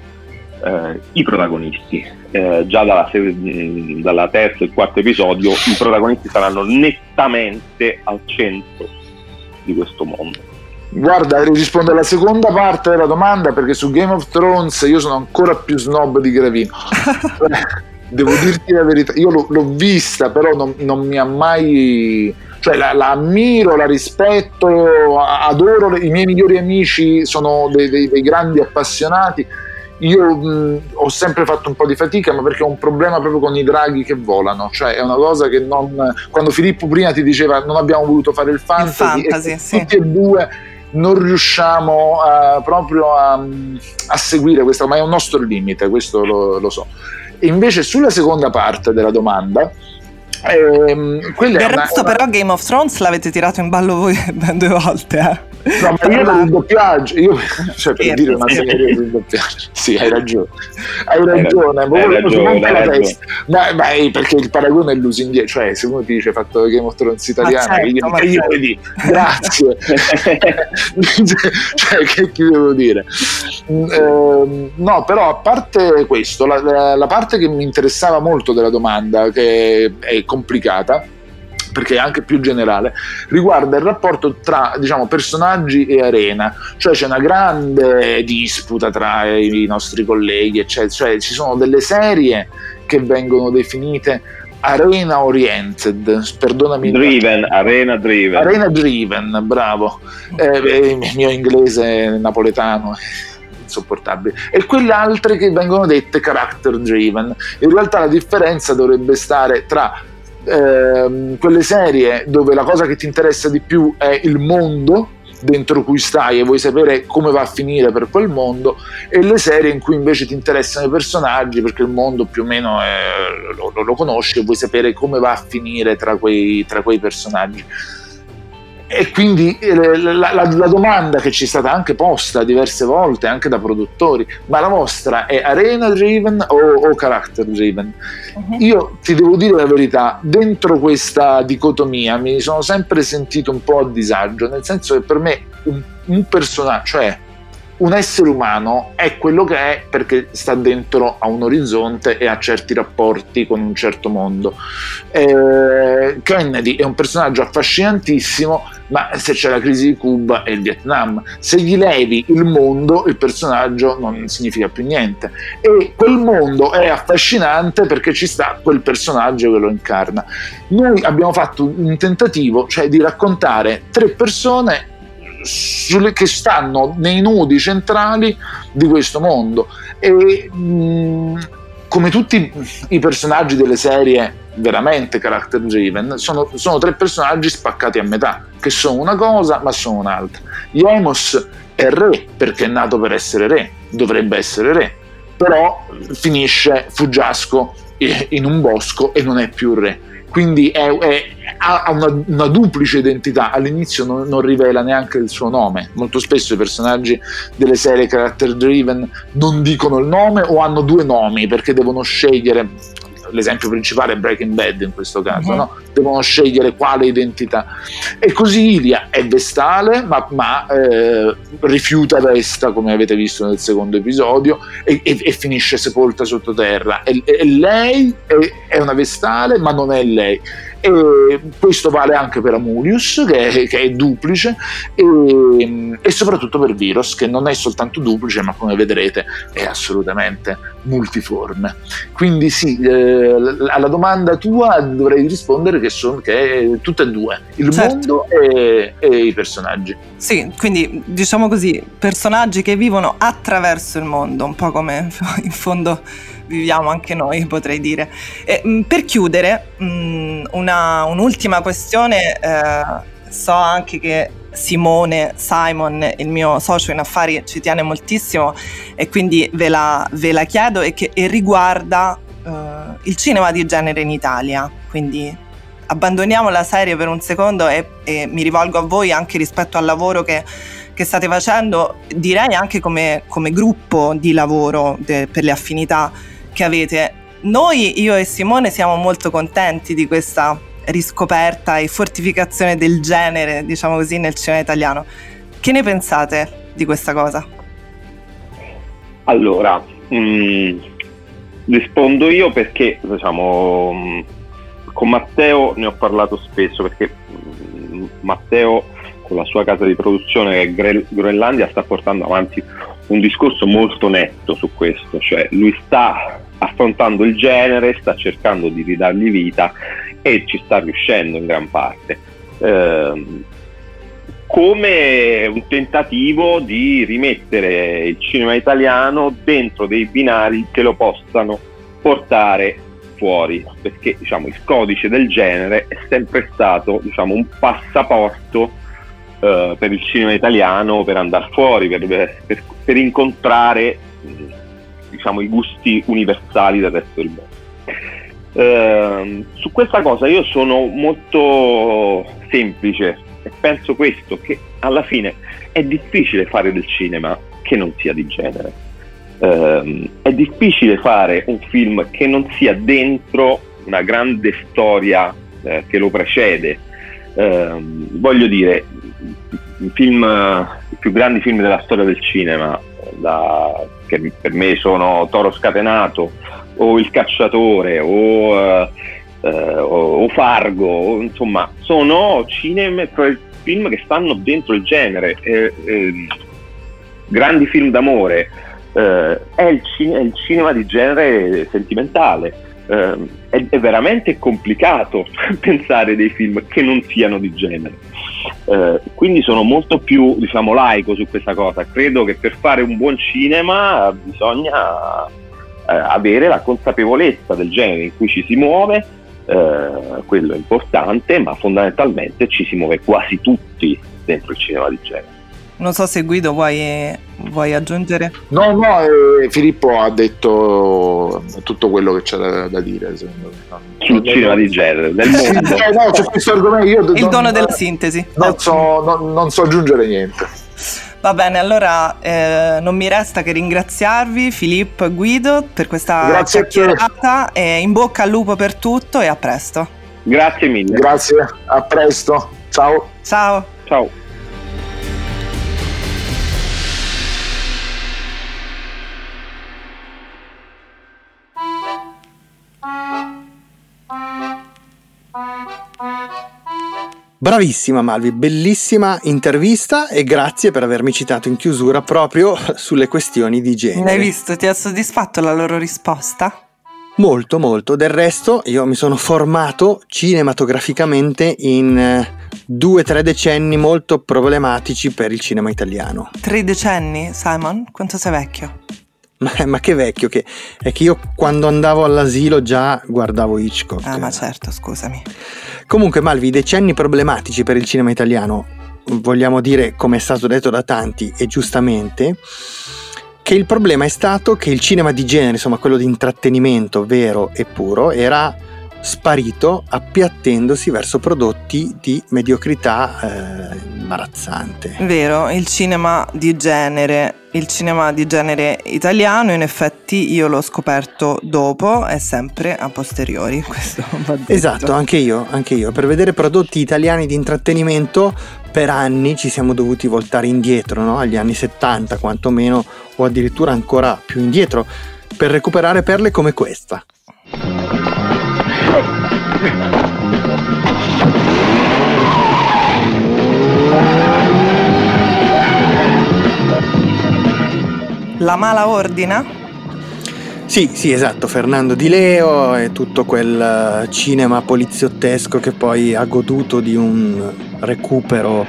eh, i protagonisti. Eh, già dalla, dalla terza e quarto episodio i protagonisti saranno nettamente al centro di questo mondo. Guarda, rispondo alla seconda parte della domanda perché su Game of Thrones io sono ancora più snob di Gravino. (laughs) Devo dirti la verità, io l'ho, l'ho vista, però non, non, mi ha mai. cioè la, la, ammiro, la rispetto, adoro, i miei migliori amici sono dei, dei, dei grandi appassionati io mh, ho sempre fatto un po' di fatica, ma perché ho un problema proprio con i draghi che volano, cioè è una cosa che non... Quando Filippo prima ti diceva non abbiamo voluto fare il fantasy, il fantasy sì. tutti e due non riusciamo uh, proprio a, a, seguire questo, ma è un nostro limite, questo lo, lo so. E invece sulla seconda parte della domanda, Ehm, Del resto, una... però, Game of Thrones l'avete tirato in ballo voi (laughs) due volte. Eh? No, ma io il doppiaggio, io, cioè per dire una serie di doppiaggio, sì, hai ragione, hai ragione, ma hai ragione, hai ragione. testa. Ma, ma perché il paragone è lusinghiero, cioè se uno ti dice fatto Game of Thrones italiano, certo, io, io certo. vedi, grazie, (laughs) (laughs) cioè che ti devo dire? Eh, no, però a parte questo, la, la, la parte che mi interessava molto della domanda, che è complicata, perché è anche più generale, riguarda il rapporto tra diciamo, personaggi e arena, cioè c'è una grande disputa tra i nostri colleghi, eccetera, cioè ci sono delle serie che vengono definite arena oriented, perdonami. Driven, arena driven. Arena driven, bravo. Eh, il mio inglese napoletano insopportabile e quelle altre che vengono dette character driven in realtà la differenza dovrebbe stare tra ehm, quelle serie dove la cosa che ti interessa di più è il mondo dentro cui stai e vuoi sapere come va a finire per quel mondo e le serie in cui invece ti interessano i personaggi perché il mondo più o meno è, lo, lo, conosci e vuoi sapere come va a finire tra quei, tra quei personaggi e quindi eh, la, la, la, domanda che ci è stata anche posta diverse volte anche da produttori, ma la vostra è arena driven o, o character driven? Uh-huh. Io ti devo dire la verità, dentro questa dicotomia mi sono sempre sentito un po' a disagio, nel senso che per me un, un personaggio, cioè un essere umano è quello che è perché sta dentro a un orizzonte e a certi rapporti con un certo mondo. Eh, Kennedy è un personaggio affascinantissimo, ma se c'è la crisi di Cuba e il Vietnam, se gli levi il mondo, il personaggio non significa più niente. E quel mondo è affascinante perché ci sta quel personaggio che lo incarna. Noi abbiamo fatto un tentativo, cioè di raccontare tre persone sulle, che stanno nei nodi centrali di questo mondo. E mh, come tutti i personaggi delle serie veramente character driven, sono, sono, tre personaggi spaccati a metà, che sono una cosa ma sono un'altra. Yemos è re perché è nato per essere re, dovrebbe essere re, però finisce fuggiasco in un bosco e non è più re quindi è, è, ha una, una, duplice identità, all'inizio non, non, rivela neanche il suo nome, molto spesso i personaggi delle serie character driven non dicono il nome o hanno due nomi perché devono scegliere l'esempio principale è Breaking Bad in questo caso, uh-huh. no? devono scegliere quale identità. E così Ilia è vestale, ma, ma eh, rifiuta Vesta, come avete visto nel secondo episodio, e, e, e finisce sepolta sottoterra. E, e lei è, è una vestale, ma non è lei e questo vale anche per Amulius che è, che è duplice e, e, soprattutto per Virus che non è soltanto duplice ma come vedrete è assolutamente multiforme quindi sì eh, alla domanda tua dovrei rispondere che sono che tutte e due il certo. mondo e, e i personaggi sì quindi diciamo così personaggi che vivono attraverso il mondo un po' come (laughs) in fondo viviamo anche noi, (laughs) potrei dire. E, mh, mm, per chiudere, mh, mm, una, un'ultima questione, eh, so anche che Simone, Simon, il mio socio in affari, ci tiene moltissimo e quindi ve la, ve la chiedo e che e riguarda eh, il cinema di genere in Italia. Quindi abbandoniamo la serie per un secondo e, e mi rivolgo a voi anche rispetto al lavoro che, che state facendo, direi anche come, come gruppo di lavoro de, per le affinità che avete. Noi, io e Simone, siamo molto contenti di questa riscoperta e fortificazione del genere, diciamo così, nel cinema italiano. Che ne pensate di questa cosa? Allora, mh, mm, rispondo io perché, diciamo, mm, con Matteo ne ho parlato spesso perché mm, Matteo con la sua casa di produzione che è Groenlandia sta portando avanti un discorso molto netto su questo, cioè lui sta affrontando il genere, sta cercando di ridargli vita e ci sta riuscendo in gran parte. Eh, come un tentativo di rimettere il cinema italiano dentro dei binari che lo possano portare fuori, perché diciamo, il codice del genere è sempre stato diciamo, un passaporto uh, per il cinema italiano per andare fuori, per, per, per incontrare diciamo, i gusti universali del resto del mondo. Uh, su questa cosa io sono molto semplice e penso questo, che alla fine è difficile fare del cinema che non sia di genere. Uh, è difficile fare un film che non sia dentro una grande storia uh, che lo precede. Ehm, voglio dire, i, film, i più grandi film della storia del cinema, da, che per me sono Toro Scatenato o Il Cacciatore o, uh, o, o Fargo, insomma, sono cinema, film che stanno dentro il genere. Eh, eh, grandi film d'amore, eh, è, il cine, è, il cinema di genere sentimentale. Eh, è, è, veramente complicato (laughs) pensare dei film che non siano di genere. Eh, quindi sono molto più diciamo, laico su questa cosa. Credo che per fare un buon cinema bisogna eh, avere la consapevolezza del genere in cui ci si muove, eh, quello è importante, ma fondamentalmente ci si muove quasi tutti dentro il cinema di genere. Non so se Guido vuoi, vuoi aggiungere. No, no, eh, Filippo ha detto tutto quello che c'è da, da dire. Secondo me. Sul cinema di genere, del mondo. no, no, su questo argomento io Il non- dono della sintesi. Non so, non- non so aggiungere niente. Va bene, allora eh, non mi resta che ringraziarvi Filippo e Guido per questa Grazie a te. chiacchierata e in bocca al lupo per tutto e a presto. Grazie mille. Grazie, a presto. Ciao. Ciao. Ciao. Bravissima Malvi, bellissima intervista e grazie per avermi citato in chiusura proprio (laughs) sulle questioni di genere. Hai visto? Ti ha soddisfatto la loro risposta? Molto, molto. Del resto io mi sono formato cinematograficamente in eh, due o tre decenni molto problematici per il cinema italiano. Tre decenni, Simon? Quanto sei vecchio? Ma, ma che vecchio che è che io quando andavo all'asilo già guardavo Hitchcock. Ah, ma certo, scusami. Comunque, Malvi, i decenni problematici per il cinema italiano, vogliamo dire, come è stato detto da tanti, e giustamente, che il problema è stato che il cinema di genere, insomma quello di intrattenimento vero e puro, era sparito appiattendosi verso prodotti di mediocrità eh, imbarazzante. Vero, il cinema di genere, il cinema di genere italiano, in effetti io l'ho scoperto dopo, è sempre a posteriori, (laughs) questo va detto. Esatto, anche io, anche io. Per vedere prodotti italiani di intrattenimento per anni ci siamo dovuti voltare indietro, no? agli anni 70 quantomeno, o addirittura ancora più indietro, per recuperare perle come questa. La mala ordina? Sì, sì, esatto, Fernando Di Leo e tutto quel eh, cinema poliziottesco che poi ha goduto di un recupero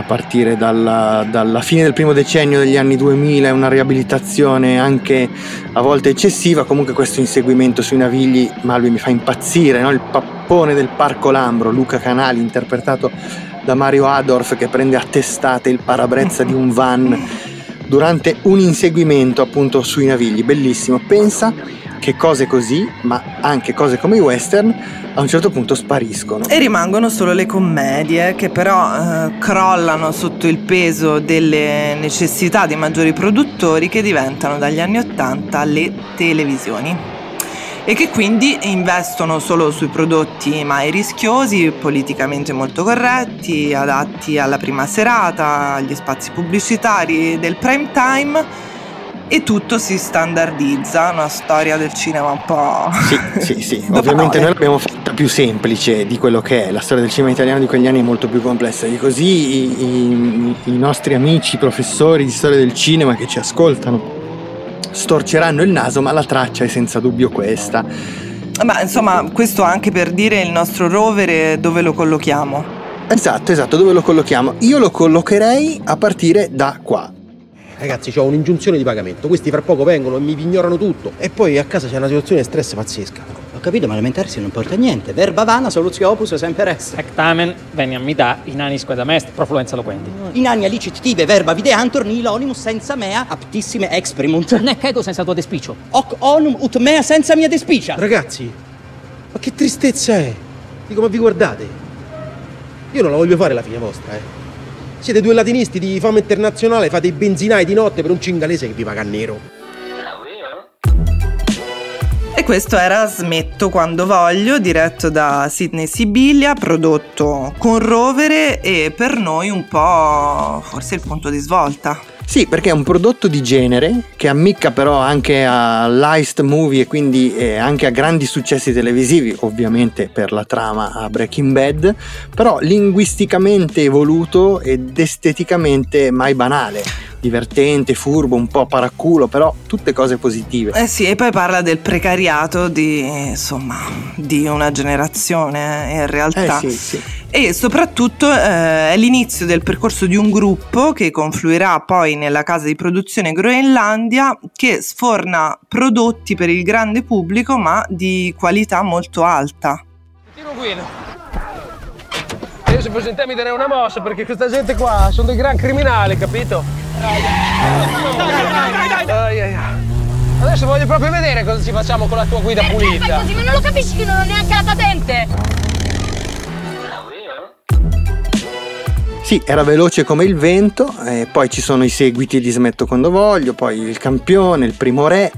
a partire dalla, dalla fine del primo decennio degli anni 2000 e una riabilitazione anche a volte eccessiva. Comunque questo inseguimento sui navigli, Malvi mi fa impazzire, no? il pappone del Parco Lambro, Luca Canali, interpretato da Mario Adorf che prende a testate il parabrezza di un van durante un inseguimento appunto sui navigli, bellissimo. Pensa che cose così, ma anche cose come i western, a un certo punto spariscono. E rimangono solo le commedie che però eh, crollano sotto il peso delle necessità di maggiori produttori che diventano dagli anni Ottanta le televisioni e che quindi investono solo sui prodotti mai rischiosi, politicamente molto corretti, adatti alla prima serata, agli spazi pubblicitari del prime time e tutto si standardizza, una storia del cinema un po'... Sì, sì, sì. (laughs) Ovviamente noi l'abbiamo fatta più semplice di quello che è. La storia del cinema italiano di quegli anni è molto più complessa. E così i, i- i nostri amici, professori di storia del cinema che ci ascoltano storceranno il naso, ma la traccia è senza dubbio questa. Ma insomma, questo anche per dire il nostro rover dove lo collochiamo. Esatto, esatto, dove lo collochiamo? Io lo collocherei a partire da qua. Ragazzi, ho un'ingiunzione di pagamento. Questi fra poco vengono e mi ignorano tutto. E poi a casa c'è una situazione di stress pazzesca. Ho capito, ma lamentarsi non porta a niente. Verba vana, soluzio opus, sempre est. Ectamen, veniam mita, inanis quedam est, profluenza loquenti. In anni licit tibe verba videantur nihil onimus senza mea aptissime exprimunt. Nec ego senza tua despicio. Hoc onum ut mea senza mia despicia. Ragazzi, ma che tristezza è? Dico, ma vi guardate? Io non la voglio fare la fine vostra, eh. Siete due latinisti di fama internazionale, fate i benzinai di notte per un cingalese che vi paga nero. E questo era Smetto quando voglio, diretto da Sidney Sibilia, prodotto con rovere e per noi un po' forse il punto di svolta. Sì, perché è un prodotto di genere che ammicca però anche a l'heist movie e quindi eh, anche a grandi successi televisivi, ovviamente per la trama a Breaking Bad, però linguisticamente evoluto ed esteticamente mai banale, divertente, furbo, un po' paraculo, però tutte cose positive. Eh sì, e poi parla del precariato di, insomma, di una generazione eh, in realtà. Eh sì, sì. E soprattutto eh, è l'inizio del percorso di un gruppo che confluirà poi nella casa di produzione Groenlandia che sforna prodotti per il grande pubblico ma di qualità molto alta. Tiro Guido. E Io se fossi in te mi darei una mossa perché questa gente qua sono dei gran criminali, capito? Dai, dai, dai. Adesso voglio proprio vedere cosa ci facciamo con la tua guida Perché pulita. fai così? Ma non lo capisci che non ho neanche la patente? Sì, era veloce come il vento, e poi ci sono i seguiti di Smetto quando voglio, poi il campione, il primo re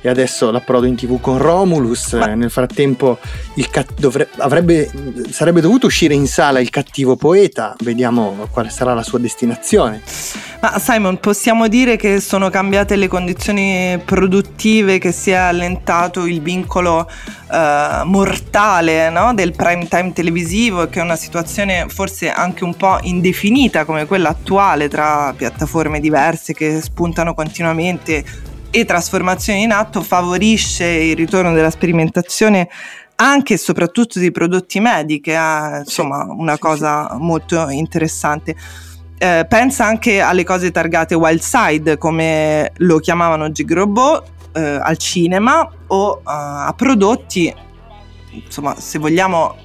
e adesso l'approdo in tv con Romulus. Eh, Nel frattempo il cat- dovre- avrebbe- sarebbe dovuto uscire in sala il cattivo poeta, vediamo quale sarà la sua destinazione. Ma Simon, possiamo dire che sono cambiate le condizioni produttive, che si è allentato il vincolo eh, mortale no? del prime time televisivo e che è una situazione forse anche un po' indefinita come quella attuale tra piattaforme diverse che spuntano continuamente e trasformazioni in atto favorisce il ritorno della sperimentazione anche e soprattutto di prodotti medi, che è insomma una cosa molto interessante. Eh, pensa anche alle cose targate wild side, come lo chiamavano Gig Robot eh, al cinema, o eh, a prodotti, insomma, se vogliamo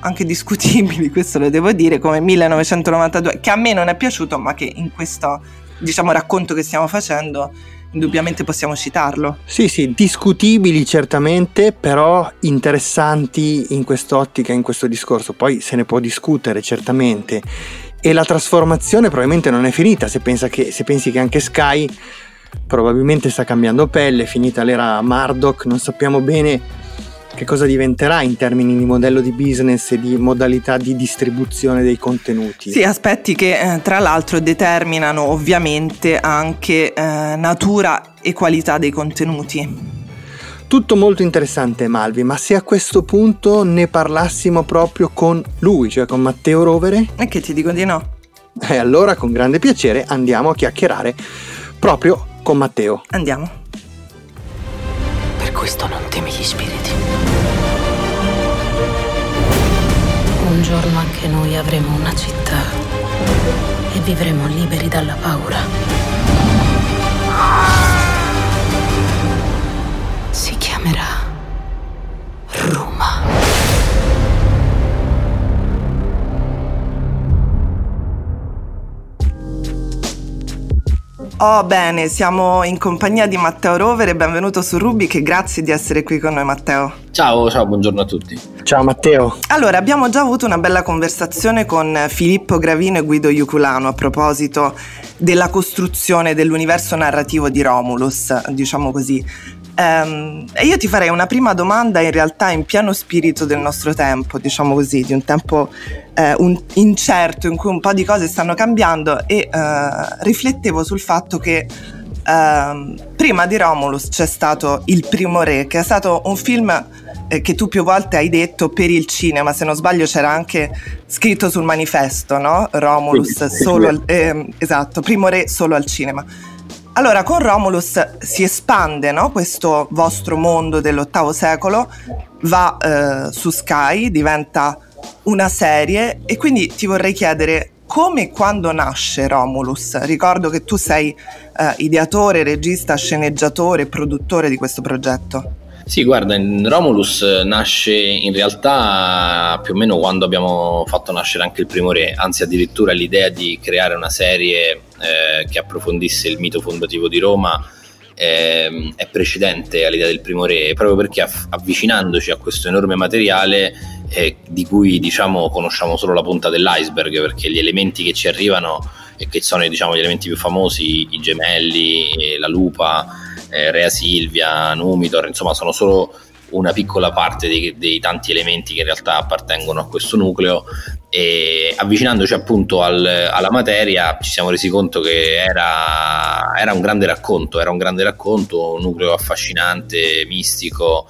anche discutibili, (laughs) questo lo devo dire, come 1992, che a me non è piaciuto, ma che in questo diciamo racconto che stiamo facendo indubbiamente possiamo citarlo. Sì, sì, discutibili certamente, però interessanti in quest'ottica, in questo discorso. Poi se ne può discutere certamente. E la trasformazione probabilmente non è finita, se, che, se pensi che anche Sky probabilmente sta cambiando pelle, è finita l'era Murdoch, non sappiamo bene che cosa diventerà in termini di modello di business e di modalità di distribuzione dei contenuti. Sì, aspetti che eh, tra l'altro determinano ovviamente anche eh, natura e qualità dei contenuti. Tutto molto interessante Malvi, ma se a questo punto ne parlassimo proprio con lui, cioè con Matteo Rovere? E che ti dico di no? E allora con grande piacere andiamo a chiacchierare proprio con Matteo. Andiamo. Per questo non temi gli spiriti. Giorno anche noi avremo una città e vivremo liberi dalla paura. Si chiamerà Roma. Oh bene, siamo in compagnia di Matteo Rovere, benvenuto su Rubik e grazie di essere qui con noi Matteo. Ciao, ciao, buongiorno a tutti. Ciao Matteo. Allora, abbiamo già avuto una bella conversazione con Filippo Gravino e Guido Iuculano a proposito della costruzione dell'universo narrativo di Romulus, diciamo così. E io ti farei una prima domanda in realtà in pieno spirito del nostro tempo, diciamo così, di un tempo eh, un- incerto in cui un po' di cose stanno cambiando e eh, riflettevo sul fatto che ehm, prima di Romulus c'è stato Il primo re, che è stato un film eh, che tu più volte hai detto per il cinema, se non sbaglio c'era anche scritto sul manifesto, no? Romulus solo al, ehm, esatto, primo re solo al cinema. Allora, con Romulus si espande no? questo vostro mondo dell'ottavo secolo, va eh, su Sky, diventa una serie e quindi ti vorrei chiedere come e quando nasce Romulus. Ricordo che tu sei eh, ideatore, regista, sceneggiatore e produttore di questo progetto. Sì, guarda, Romulus nasce in realtà più o meno quando abbiamo fatto nascere anche il primo re, anzi addirittura l'idea di creare una serie eh, che approfondisse il mito fondativo di Roma ehm, è precedente all'idea del primo re, proprio perché avvicinandoci a questo enorme materiale eh, di cui diciamo conosciamo solo la punta dell'iceberg, perché gli elementi che ci arrivano e che sono diciamo, gli elementi più famosi, i gemelli, eh, la lupa, eh, Rea Silvia, Numitor, insomma sono solo una piccola parte dei, dei tanti elementi che in realtà appartengono a questo nucleo. E avvicinandoci appunto al- alla materia ci siamo resi conto che era, era un grande racconto, era un grande racconto, un nucleo affascinante, mistico,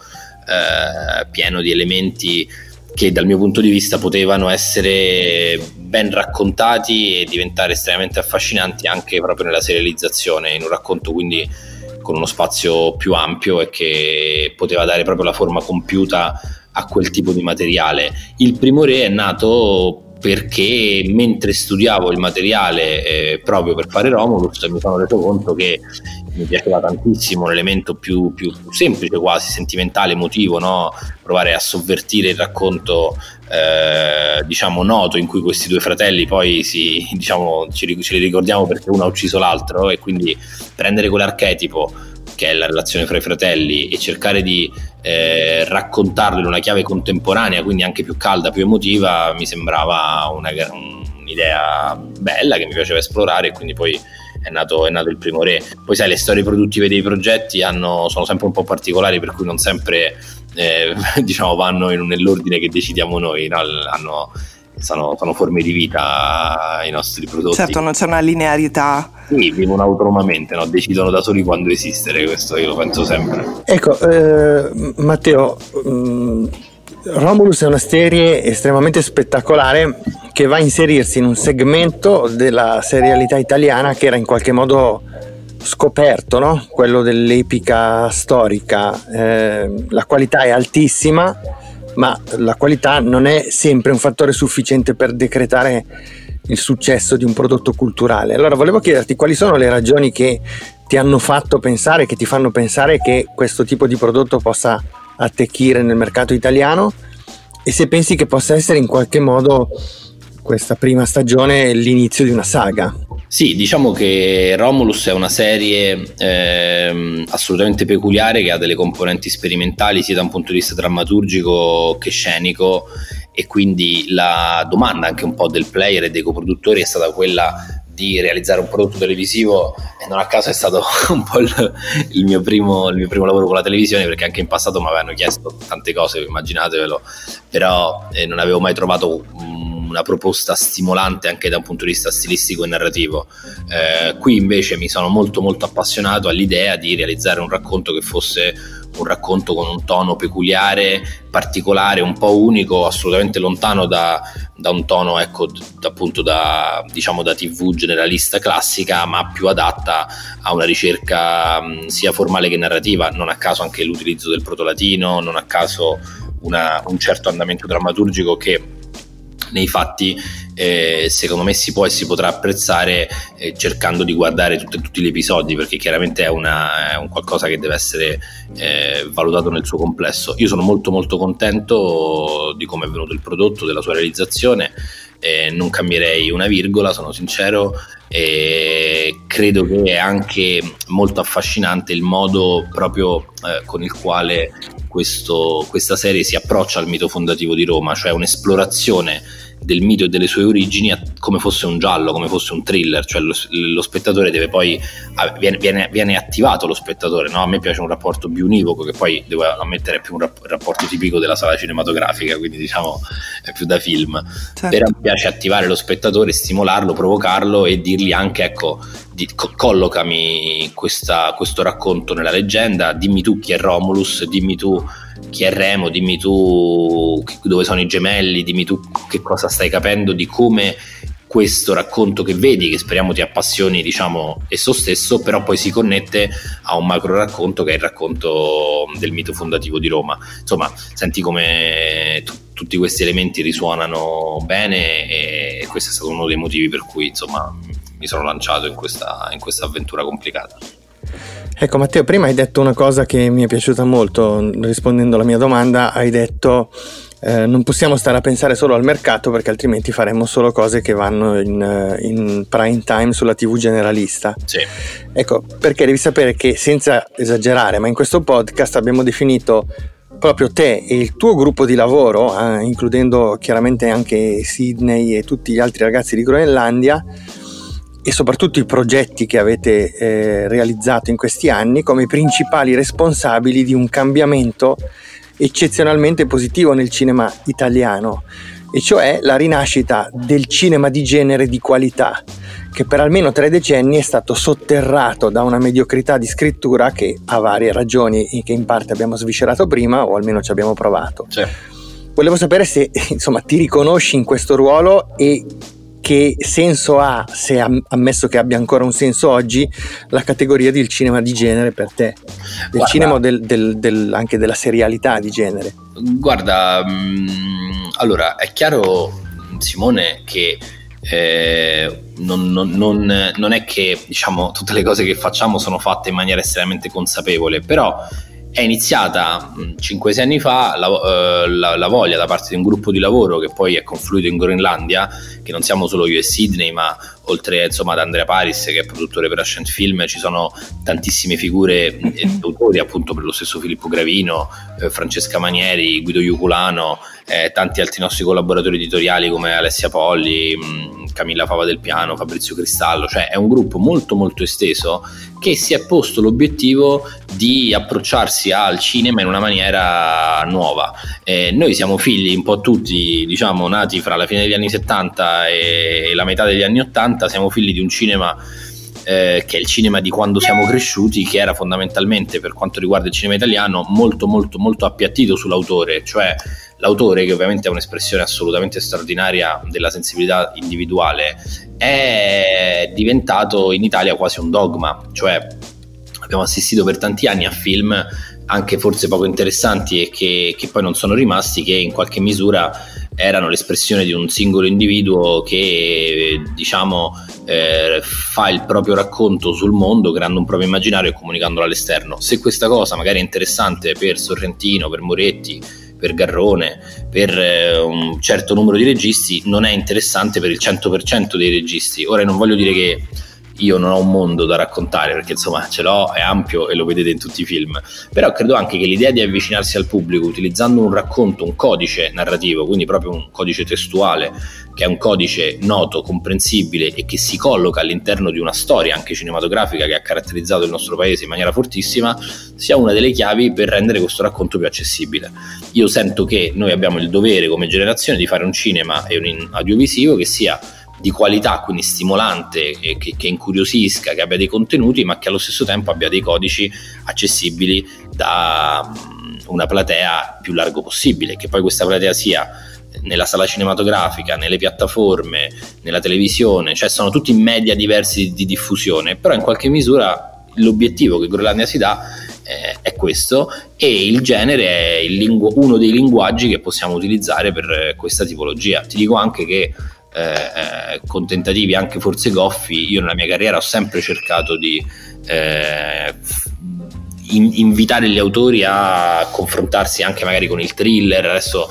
eh, pieno di elementi che dal mio punto di vista potevano essere ben raccontati e diventare estremamente affascinanti anche proprio nella serializzazione, in un racconto quindi con uno spazio più ampio e che poteva dare proprio la forma compiuta a quel tipo di materiale. Il primo re è nato perché mentre studiavo il materiale eh, proprio per fare Romulus mi sono reso conto che mi piaceva tantissimo l'elemento più, più semplice, quasi sentimentale, emotivo, no? provare a sovvertire il racconto eh, diciamo noto in cui questi due fratelli poi si, diciamo, ci, ce li ricordiamo perché uno ha ucciso l'altro e quindi prendere quell'archetipo che è la relazione fra i fratelli e cercare di eh, raccontarlo in una chiave contemporanea, quindi anche più calda, più emotiva, mi sembrava una, un'idea bella che mi piaceva esplorare e quindi poi è nato, è nato, il primo re. Poi sai, le storie produttive dei progetti hanno, sono sempre un po' particolari, per cui non sempre eh, (laughs) diciamo, vanno in, nell'ordine che decidiamo noi, no? hanno, sono, sono, forme di vita i nostri prodotti. Certo, non c'è una linearità. Sì, vivono autonomamente, no? decidono da soli quando esistere, questo io lo penso sempre. Ecco, eh, Matteo, mh, mm, Romulus è una serie estremamente spettacolare che va a inserirsi in un segmento della serialità italiana che era in qualche modo scoperto, no? quello dell'epica storica. Eh, la qualità è altissima, ma la qualità non è sempre un fattore sufficiente per decretare il successo di un prodotto culturale. Allora volevo chiederti quali sono le ragioni che ti hanno fatto pensare, che ti fanno pensare che questo tipo di prodotto possa attecchire nel mercato italiano e se pensi che possa essere in qualche modo questa prima stagione l'inizio di una saga. Sì, diciamo che Romulus è una serie eh, assolutamente peculiare che ha delle componenti sperimentali sia da un punto di vista drammaturgico che scenico e quindi la domanda anche un po' del player e dei coproduttori è stata quella di realizzare un prodotto televisivo e non a caso è stato (laughs) un po' il, il, mio primo, il, mio primo, lavoro con la televisione perché anche in passato mi avevano chiesto tante cose, immaginatevelo, però eh, non avevo mai trovato una proposta stimolante anche da un punto di vista stilistico e narrativo. Eh, qui invece mi sono molto molto appassionato all'idea di realizzare un racconto che fosse un racconto con un tono peculiare, particolare, un po' unico, assolutamente lontano da, da un tono ecco, d- appunto da, diciamo, da tv generalista classica, ma più adatta a una ricerca mh, sia formale che narrativa, non a caso anche l'utilizzo del proto-latino, non a caso una, un certo andamento drammaturgico che nei fatti eh, secondo me si può e si potrà apprezzare eh, cercando di guardare tutti, tutti gli episodi perché chiaramente è, una, è, un qualcosa che deve essere eh, valutato nel suo complesso. Io sono molto molto contento di come è venuto il prodotto, della sua realizzazione, non cambierei una virgola, sono sincero e credo che è anche molto affascinante il modo proprio eh, con il quale questo, questa serie si approccia al mito fondativo di Roma, cioè un'esplorazione del mito e delle sue origini come fosse un giallo, come fosse un thriller, cioè lo, lo spettatore deve poi, viene, viene, viene attivato lo spettatore, no? a me piace un rapporto più univoco che poi devo ammettere è più un rapporto tipico della sala cinematografica, quindi diciamo è più da film, certo. però mi piace attivare lo spettatore, stimolarlo, provocarlo e dirgli anche ecco di, co- collocami questa, questo racconto nella leggenda, dimmi tu chi è Romulus, dimmi tu chi è Remo, dimmi tu dove sono i gemelli, dimmi tu che cosa stai capendo di come questo racconto che vedi, che speriamo ti appassioni, diciamo, esso stesso, però poi si connette a un macro racconto che è il racconto del mito fondativo di Roma. Insomma, senti come t- tutti questi elementi risuonano bene e questo è stato uno dei motivi per cui, insomma, mi sono lanciato in questa, in questa avventura complicata. Ecco Matteo, prima hai detto una cosa che mi è piaciuta molto, rispondendo alla mia domanda, hai detto eh, non possiamo stare a pensare solo al mercato perché altrimenti faremo solo cose che vanno in, eh, in prime time sulla tv generalista. Sì. Ecco, perché devi sapere che senza esagerare, ma in questo podcast abbiamo definito proprio te e il tuo gruppo di lavoro, eh, includendo chiaramente anche Sydney e tutti gli altri ragazzi di Groenlandia, e soprattutto i progetti che avete eh, realizzato in questi anni come principali responsabili di un cambiamento eccezionalmente positivo nel cinema italiano, e cioè la rinascita del cinema di genere di qualità, che per almeno tre decenni è stato sotterrato da una mediocrità di scrittura che ha varie ragioni e che in parte abbiamo sviscerato prima, o almeno ci abbiamo provato. Certo. Volevo sapere se (laughs) insomma, ti riconosci in questo ruolo e che senso ha, se ammesso che abbia ancora un senso oggi, la categoria del cinema di genere per te? Del Guarda, cinema del, del, del, anche della serialità di genere? Guarda, mm, allora è chiaro Simone, che eh, non, non, non, non, è che diciamo, tutte le cose che facciamo sono fatte in maniera estremamente consapevole, però è iniziata 5-6 anni fa la, uh, la, la, voglia da parte di un gruppo di lavoro che poi è confluito in Groenlandia, che non siamo solo io e Sydney, ma oltre insomma, ad Andrea Paris che è produttore per Ascent Film, ci sono tantissime figure e autori appunto per lo stesso Filippo Gravino, eh, Francesca Manieri, Guido Iuculano, eh, tanti altri nostri collaboratori editoriali come Alessia Polli, mh, Camilla Fava del Piano, Fabrizio Cristallo, cioè è un gruppo molto molto esteso che si è posto l'obiettivo di approcciarsi al cinema in una maniera nuova. Eh, noi siamo figli un po' tutti, diciamo, nati fra la fine degli anni 70 e la metà degli anni 80, siamo figli di un cinema eh, che è il cinema di quando siamo cresciuti, che era fondamentalmente per quanto riguarda il cinema italiano molto molto molto appiattito sull'autore, cioè l'autore, che ovviamente è un'espressione assolutamente straordinaria della sensibilità individuale, è diventato in Italia quasi un dogma, cioè abbiamo assistito per tanti anni a film anche forse poco interessanti e che, che poi non sono rimasti, che in qualche misura erano l'espressione di un singolo individuo che diciamo eh, fa il proprio racconto sul mondo creando un proprio immaginario e comunicandolo all'esterno se questa cosa magari è interessante per Sorrentino, per Moretti per Garrone, per eh, un certo numero di registi, non è interessante per il 100% dei registi. Ora non voglio dire che io non ho un mondo da raccontare perché insomma ce l'ho, è ampio e lo vedete in tutti i film, però credo anche che l'idea di avvicinarsi al pubblico utilizzando un racconto, un codice narrativo, quindi proprio un codice testuale, che è un codice noto, comprensibile e che si colloca all'interno di una storia anche cinematografica che ha caratterizzato il nostro paese in maniera fortissima, sia una delle chiavi per rendere questo racconto più accessibile. Io sento che noi abbiamo il dovere come generazione di fare un cinema e un audiovisivo che sia di qualità, quindi stimolante, che, che, incuriosisca, che abbia dei contenuti, ma che allo stesso tempo abbia dei codici accessibili da mm, una platea più largo possibile, che poi questa platea sia nella sala cinematografica, nelle piattaforme, nella televisione, cioè sono tutti media diversi di diffusione, però in qualche misura l'obiettivo che Groenlandia si dà eh, è questo e il genere è il lingu- uno dei linguaggi che possiamo utilizzare per questa tipologia. Ti dico anche che eh, con tentativi anche forse goffi, io nella mia carriera ho sempre cercato di eh, in, invitare gli autori a confrontarsi anche magari con il thriller. Adesso,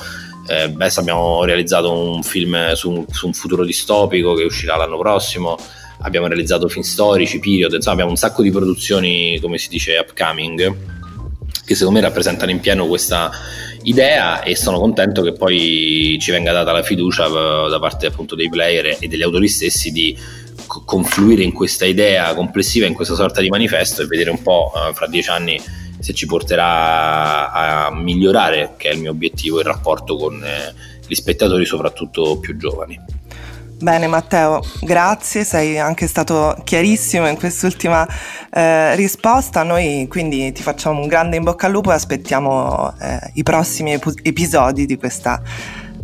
eh, adesso abbiamo realizzato un film su su un, futuro distopico che uscirà l'anno prossimo. Abbiamo realizzato film storici, period, insomma abbiamo un sacco di produzioni, come si dice, upcoming, che secondo me rappresentano in pieno questa idea e sono contento che poi ci venga data la fiducia eh, da parte appunto dei player e degli autori stessi di confluire in questa idea complessiva, in questa sorta di manifesto e vedere un po' uh, fra dieci anni se ci porterà a migliorare, che è il mio obiettivo, il rapporto con eh, gli spettatori, soprattutto più giovani. Bene Matteo, grazie, sei anche stato chiarissimo in quest'ultima eh, risposta. Noi quindi ti facciamo un grande in bocca al lupo e aspettiamo eh, i prossimi ep- episodi di questa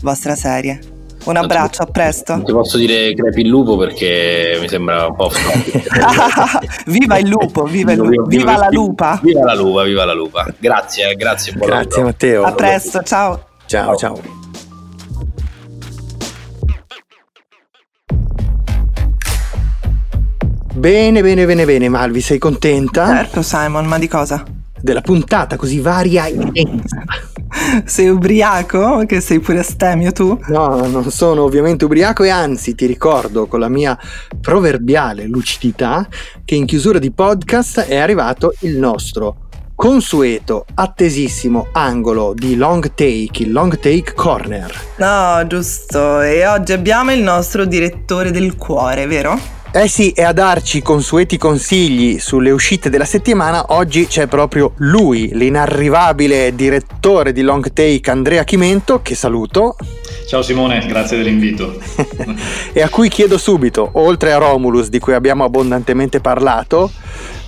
vostra serie. Un abbraccio, a presto. Non ti posso dire crepi il lupo perché mi sembra un po' (laughs) Viva il lupo, viva, il lupo, viva, viva, viva la lupa. Viva la lupa, viva la lupa. Grazie, grazie. Grazie Matteo. A presto, ciao. Ciao, ciao. ciao. Bene, bene, bene, bene, Malvi, sei contenta? Certo, Simon, ma di cosa? Della puntata così varia e intensa. (laughs) sei ubriaco? Che sei pure astemio tu? No, non sono ovviamente ubriaco e anzi ti ricordo con la mia proverbiale lucidità che in chiusura di podcast è arrivato il nostro consueto, attesissimo angolo di long take, il long take corner. No, giusto. E oggi abbiamo il nostro direttore del cuore, vero? Eh sì, e a darci consueti consigli sulle uscite della settimana, oggi c'è proprio lui, l'inarrivabile direttore di Long Take Andrea Chimento, che saluto. Ciao Simone, grazie dell'invito. (laughs) e a cui chiedo subito, oltre a Romulus di cui abbiamo abbondantemente parlato,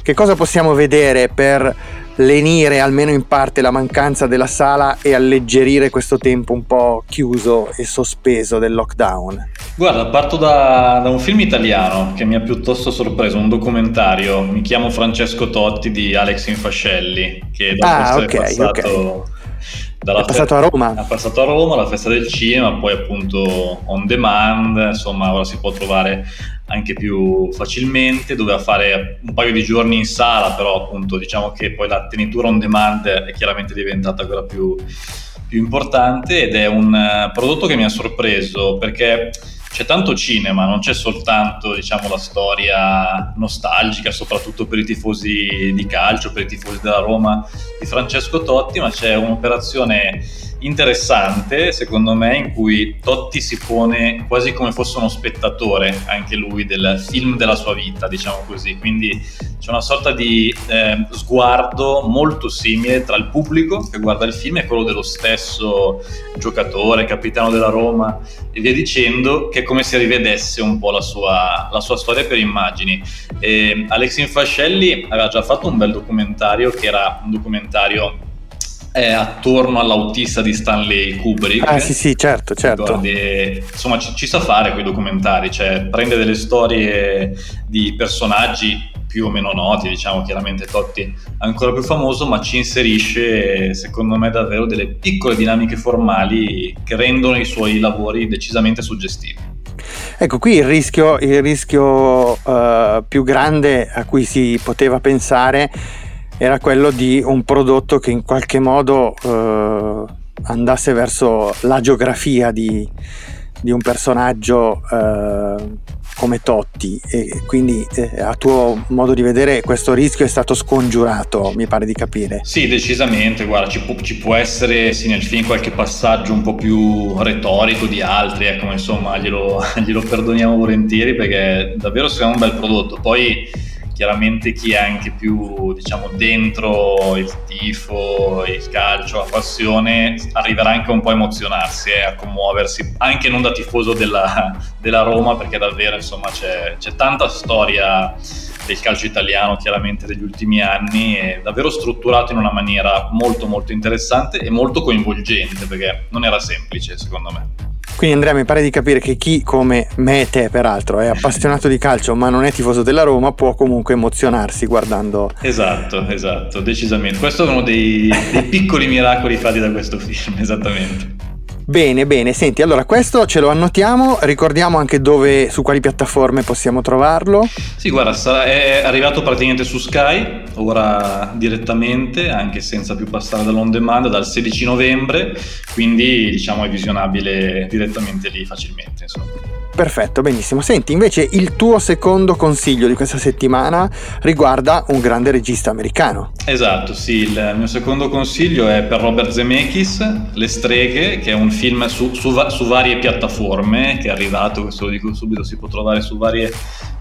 che cosa possiamo vedere per lenire almeno in parte la mancanza della sala e alleggerire questo tempo un po' chiuso e sospeso del lockdown? Guarda, parto da, da, un film italiano che mi ha piuttosto sorpreso, un documentario. Mi chiamo Francesco Totti di Alex Infascelli, che dopo ah, essere okay, passato okay. è passato a Roma. È passato a Roma, la festa del cinema, poi appunto on demand, insomma ora si può trovare anche più facilmente, doveva fare un paio di giorni in sala, però appunto diciamo che poi la tenitura on demand è chiaramente diventata quella più, più importante ed è un prodotto che mi ha sorpreso perché c'è tanto cinema, non c'è soltanto diciamo, la storia nostalgica, soprattutto per i tifosi di calcio, per i tifosi della Roma di Francesco Totti, ma c'è un'operazione interessante, secondo me, in cui Totti si pone quasi come fosse uno spettatore, anche lui, del film della sua vita, diciamo così. Quindi c'è una sorta di eh, sguardo molto simile tra il pubblico che guarda il film e quello dello stesso giocatore, capitano della Roma e via dicendo, che è come se rivedesse un po' la sua, la sua storia per immagini. E Alex Infascelli aveva già fatto un bel documentario che era un documentario è attorno all'autista di Stanley Kubrick. Ah sì sì, certo, certo. Guardi, insomma ci, ci, sa fare quei documentari, cioè prende delle storie di personaggi più o meno noti, diciamo chiaramente Totti ancora più famoso, ma ci inserisce secondo me davvero delle piccole dinamiche formali che rendono i suoi lavori decisamente suggestivi. Ecco, qui il rischio, il rischio uh, più grande a cui si poteva pensare era quello di un prodotto che in qualche modo eh, andasse verso la geografia di, di un personaggio eh, come Totti. E quindi eh, a tuo modo di vedere questo rischio è stato scongiurato mi pare di capire. Sì decisamente. Guarda ci può, ci può essere sì, nel film qualche passaggio un po' più retorico di altri ecco insomma glielo, (laughs) glielo perdoniamo volentieri perché davvero secondo un bel prodotto. Poi chiaramente chi è anche più diciamo dentro il tifo, il calcio, la passione arriverà anche un po' a emozionarsi e eh, a commuoversi, anche non da tifoso della, della Roma perché davvero insomma c'è, c'è tanta storia del calcio italiano chiaramente degli ultimi anni è davvero strutturato in una maniera molto molto interessante e molto coinvolgente perché non era semplice secondo me. Quindi Andrea mi pare di capire che chi come me e te peraltro è appassionato di calcio ma non è tifoso della Roma può comunque emozionarsi guardando... Esatto, esatto, decisamente. Questo è uno dei, dei piccoli miracoli fatti da questo film, (laughs) esattamente. Bene, bene, senti, allora questo ce lo annotiamo, ricordiamo anche dove, su quali piattaforme possiamo trovarlo. Sì, guarda, sarà, è arrivato praticamente su Sky, ora direttamente, anche senza più passare dall'on demand, dal 16 novembre, quindi diciamo è visionabile direttamente lì facilmente. Insomma. Perfetto, benissimo. Senti, invece il tuo secondo consiglio di questa settimana riguarda un grande regista americano. Esatto, sì, il mio secondo consiglio è per Robert Zemeckis, Le streghe, che è un film su, su, su varie piattaforme, che è arrivato, questo lo dico subito, si può trovare su varie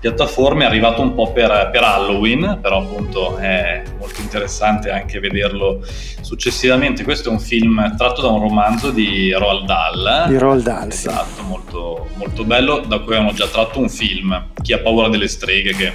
piattaforme, è arrivato un po' per, per Halloween, però appunto è molto interessante anche vederlo successivamente. Questo è un film tratto da un romanzo di Roald Dahl. Di Roald Dahl, esatto, sì. molto, molto bello da cui hanno già tratto un film, Chi ha paura delle streghe, che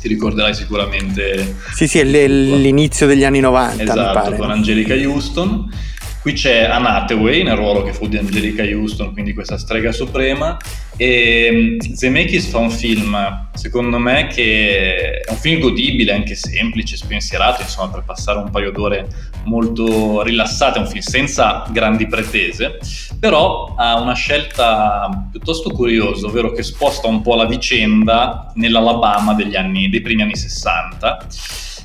ti ricorderai sicuramente. Sì, sì, è l'inizio degli anni 90, esatto, con Angelica Houston. Qui c'è Anne Hathaway nel ruolo che fu di Angelica Houston, quindi questa strega suprema, e mm, Zemeckis fa un film, secondo me, che è un film godibile, anche semplice, spensierato, insomma, per passare un paio d'ore molto rilassate, è un film senza grandi pretese, però ha una scelta piuttosto curiosa, ovvero che sposta un po' la vicenda nell'Alabama degli anni, dei primi anni 60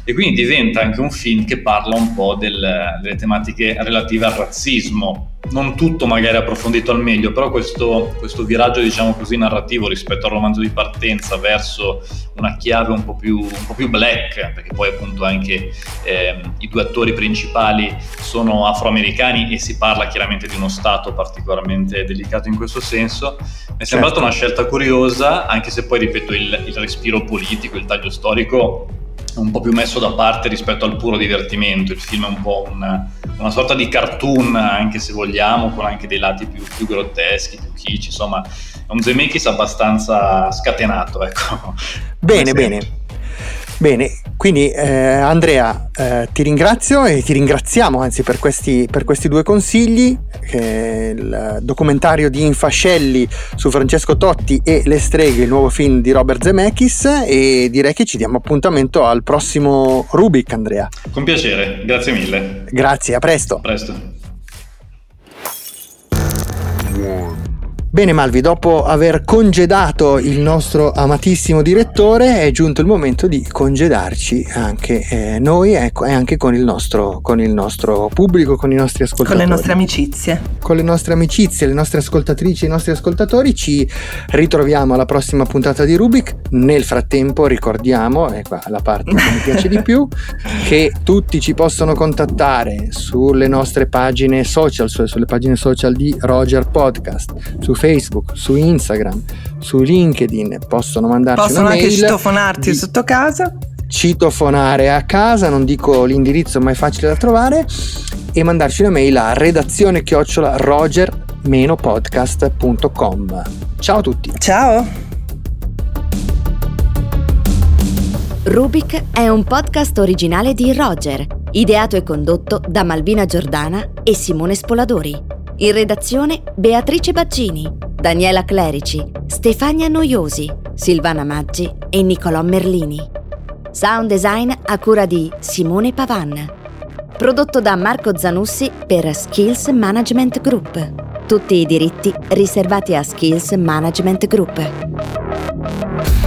e quindi diventa anche un film che parla un po' del, delle tematiche relative al razzismo. Non tutto magari approfondito al meglio, però questo, questo, viraggio, diciamo così, narrativo rispetto al romanzo di partenza verso una chiave un po' più, un po più black, perché poi appunto anche eh, i due attori principali sono afroamericani e si parla chiaramente di uno stato particolarmente delicato in questo senso, mi è sembrata certo. una scelta curiosa, anche se poi, ripeto, il, il respiro politico, il taglio storico un po' più messo da parte rispetto al puro divertimento. Il film è un po' una, una sorta di cartoon, anche se vogliamo, con anche dei lati più, più grotteschi, più kitsch, insomma, è un Zemeckis abbastanza scatenato, ecco. Bene, bene. Bene, quindi eh, Andrea eh, ti ringrazio e ti ringraziamo anzi per questi, per questi due consigli, eh, il documentario di Infascelli su Francesco Totti e Le streghe, il nuovo film di Robert Zemeckis e direi che ci diamo appuntamento al prossimo Rubik Andrea. Con piacere, grazie mille. Grazie, a presto. A presto. Bene Malvi, dopo aver congedato il nostro amatissimo direttore è giunto il momento di congedarci anche eh, noi ecco, e anche con il, nostro, con il, nostro, pubblico, con i nostri ascoltatori. Con le nostre amicizie. Con le nostre amicizie, le nostre ascoltatrici i nostri ascoltatori ci ritroviamo alla prossima puntata di Rubik. Nel frattempo ricordiamo, e qua la parte che mi piace di più, (laughs) che tutti ci possono contattare sulle nostre pagine social, sulle pagine social di Roger Podcast, su Facebook Facebook, su Instagram, su LinkedIn, possono mandarci possono una mail. Possono anche citofonarti di... sotto casa. Citofonare a casa, non dico l'indirizzo ma è facile da trovare, e mandarci una mail a redazione chiocciola roger-podcast.com. Ciao a tutti. Ciao. Rubik è un podcast originale di Roger, ideato e condotto da Malvina Giordana e Simone Spoladori. In redazione Beatrice Baggini, Daniela Clerici, Stefania Noiosi, Silvana Maggi e Nicolò Merlini. Sound design a cura di Simone Pavan. Prodotto da Marco Zanussi per Skills Management Group. Tutti i diritti riservati a Skills Management Group.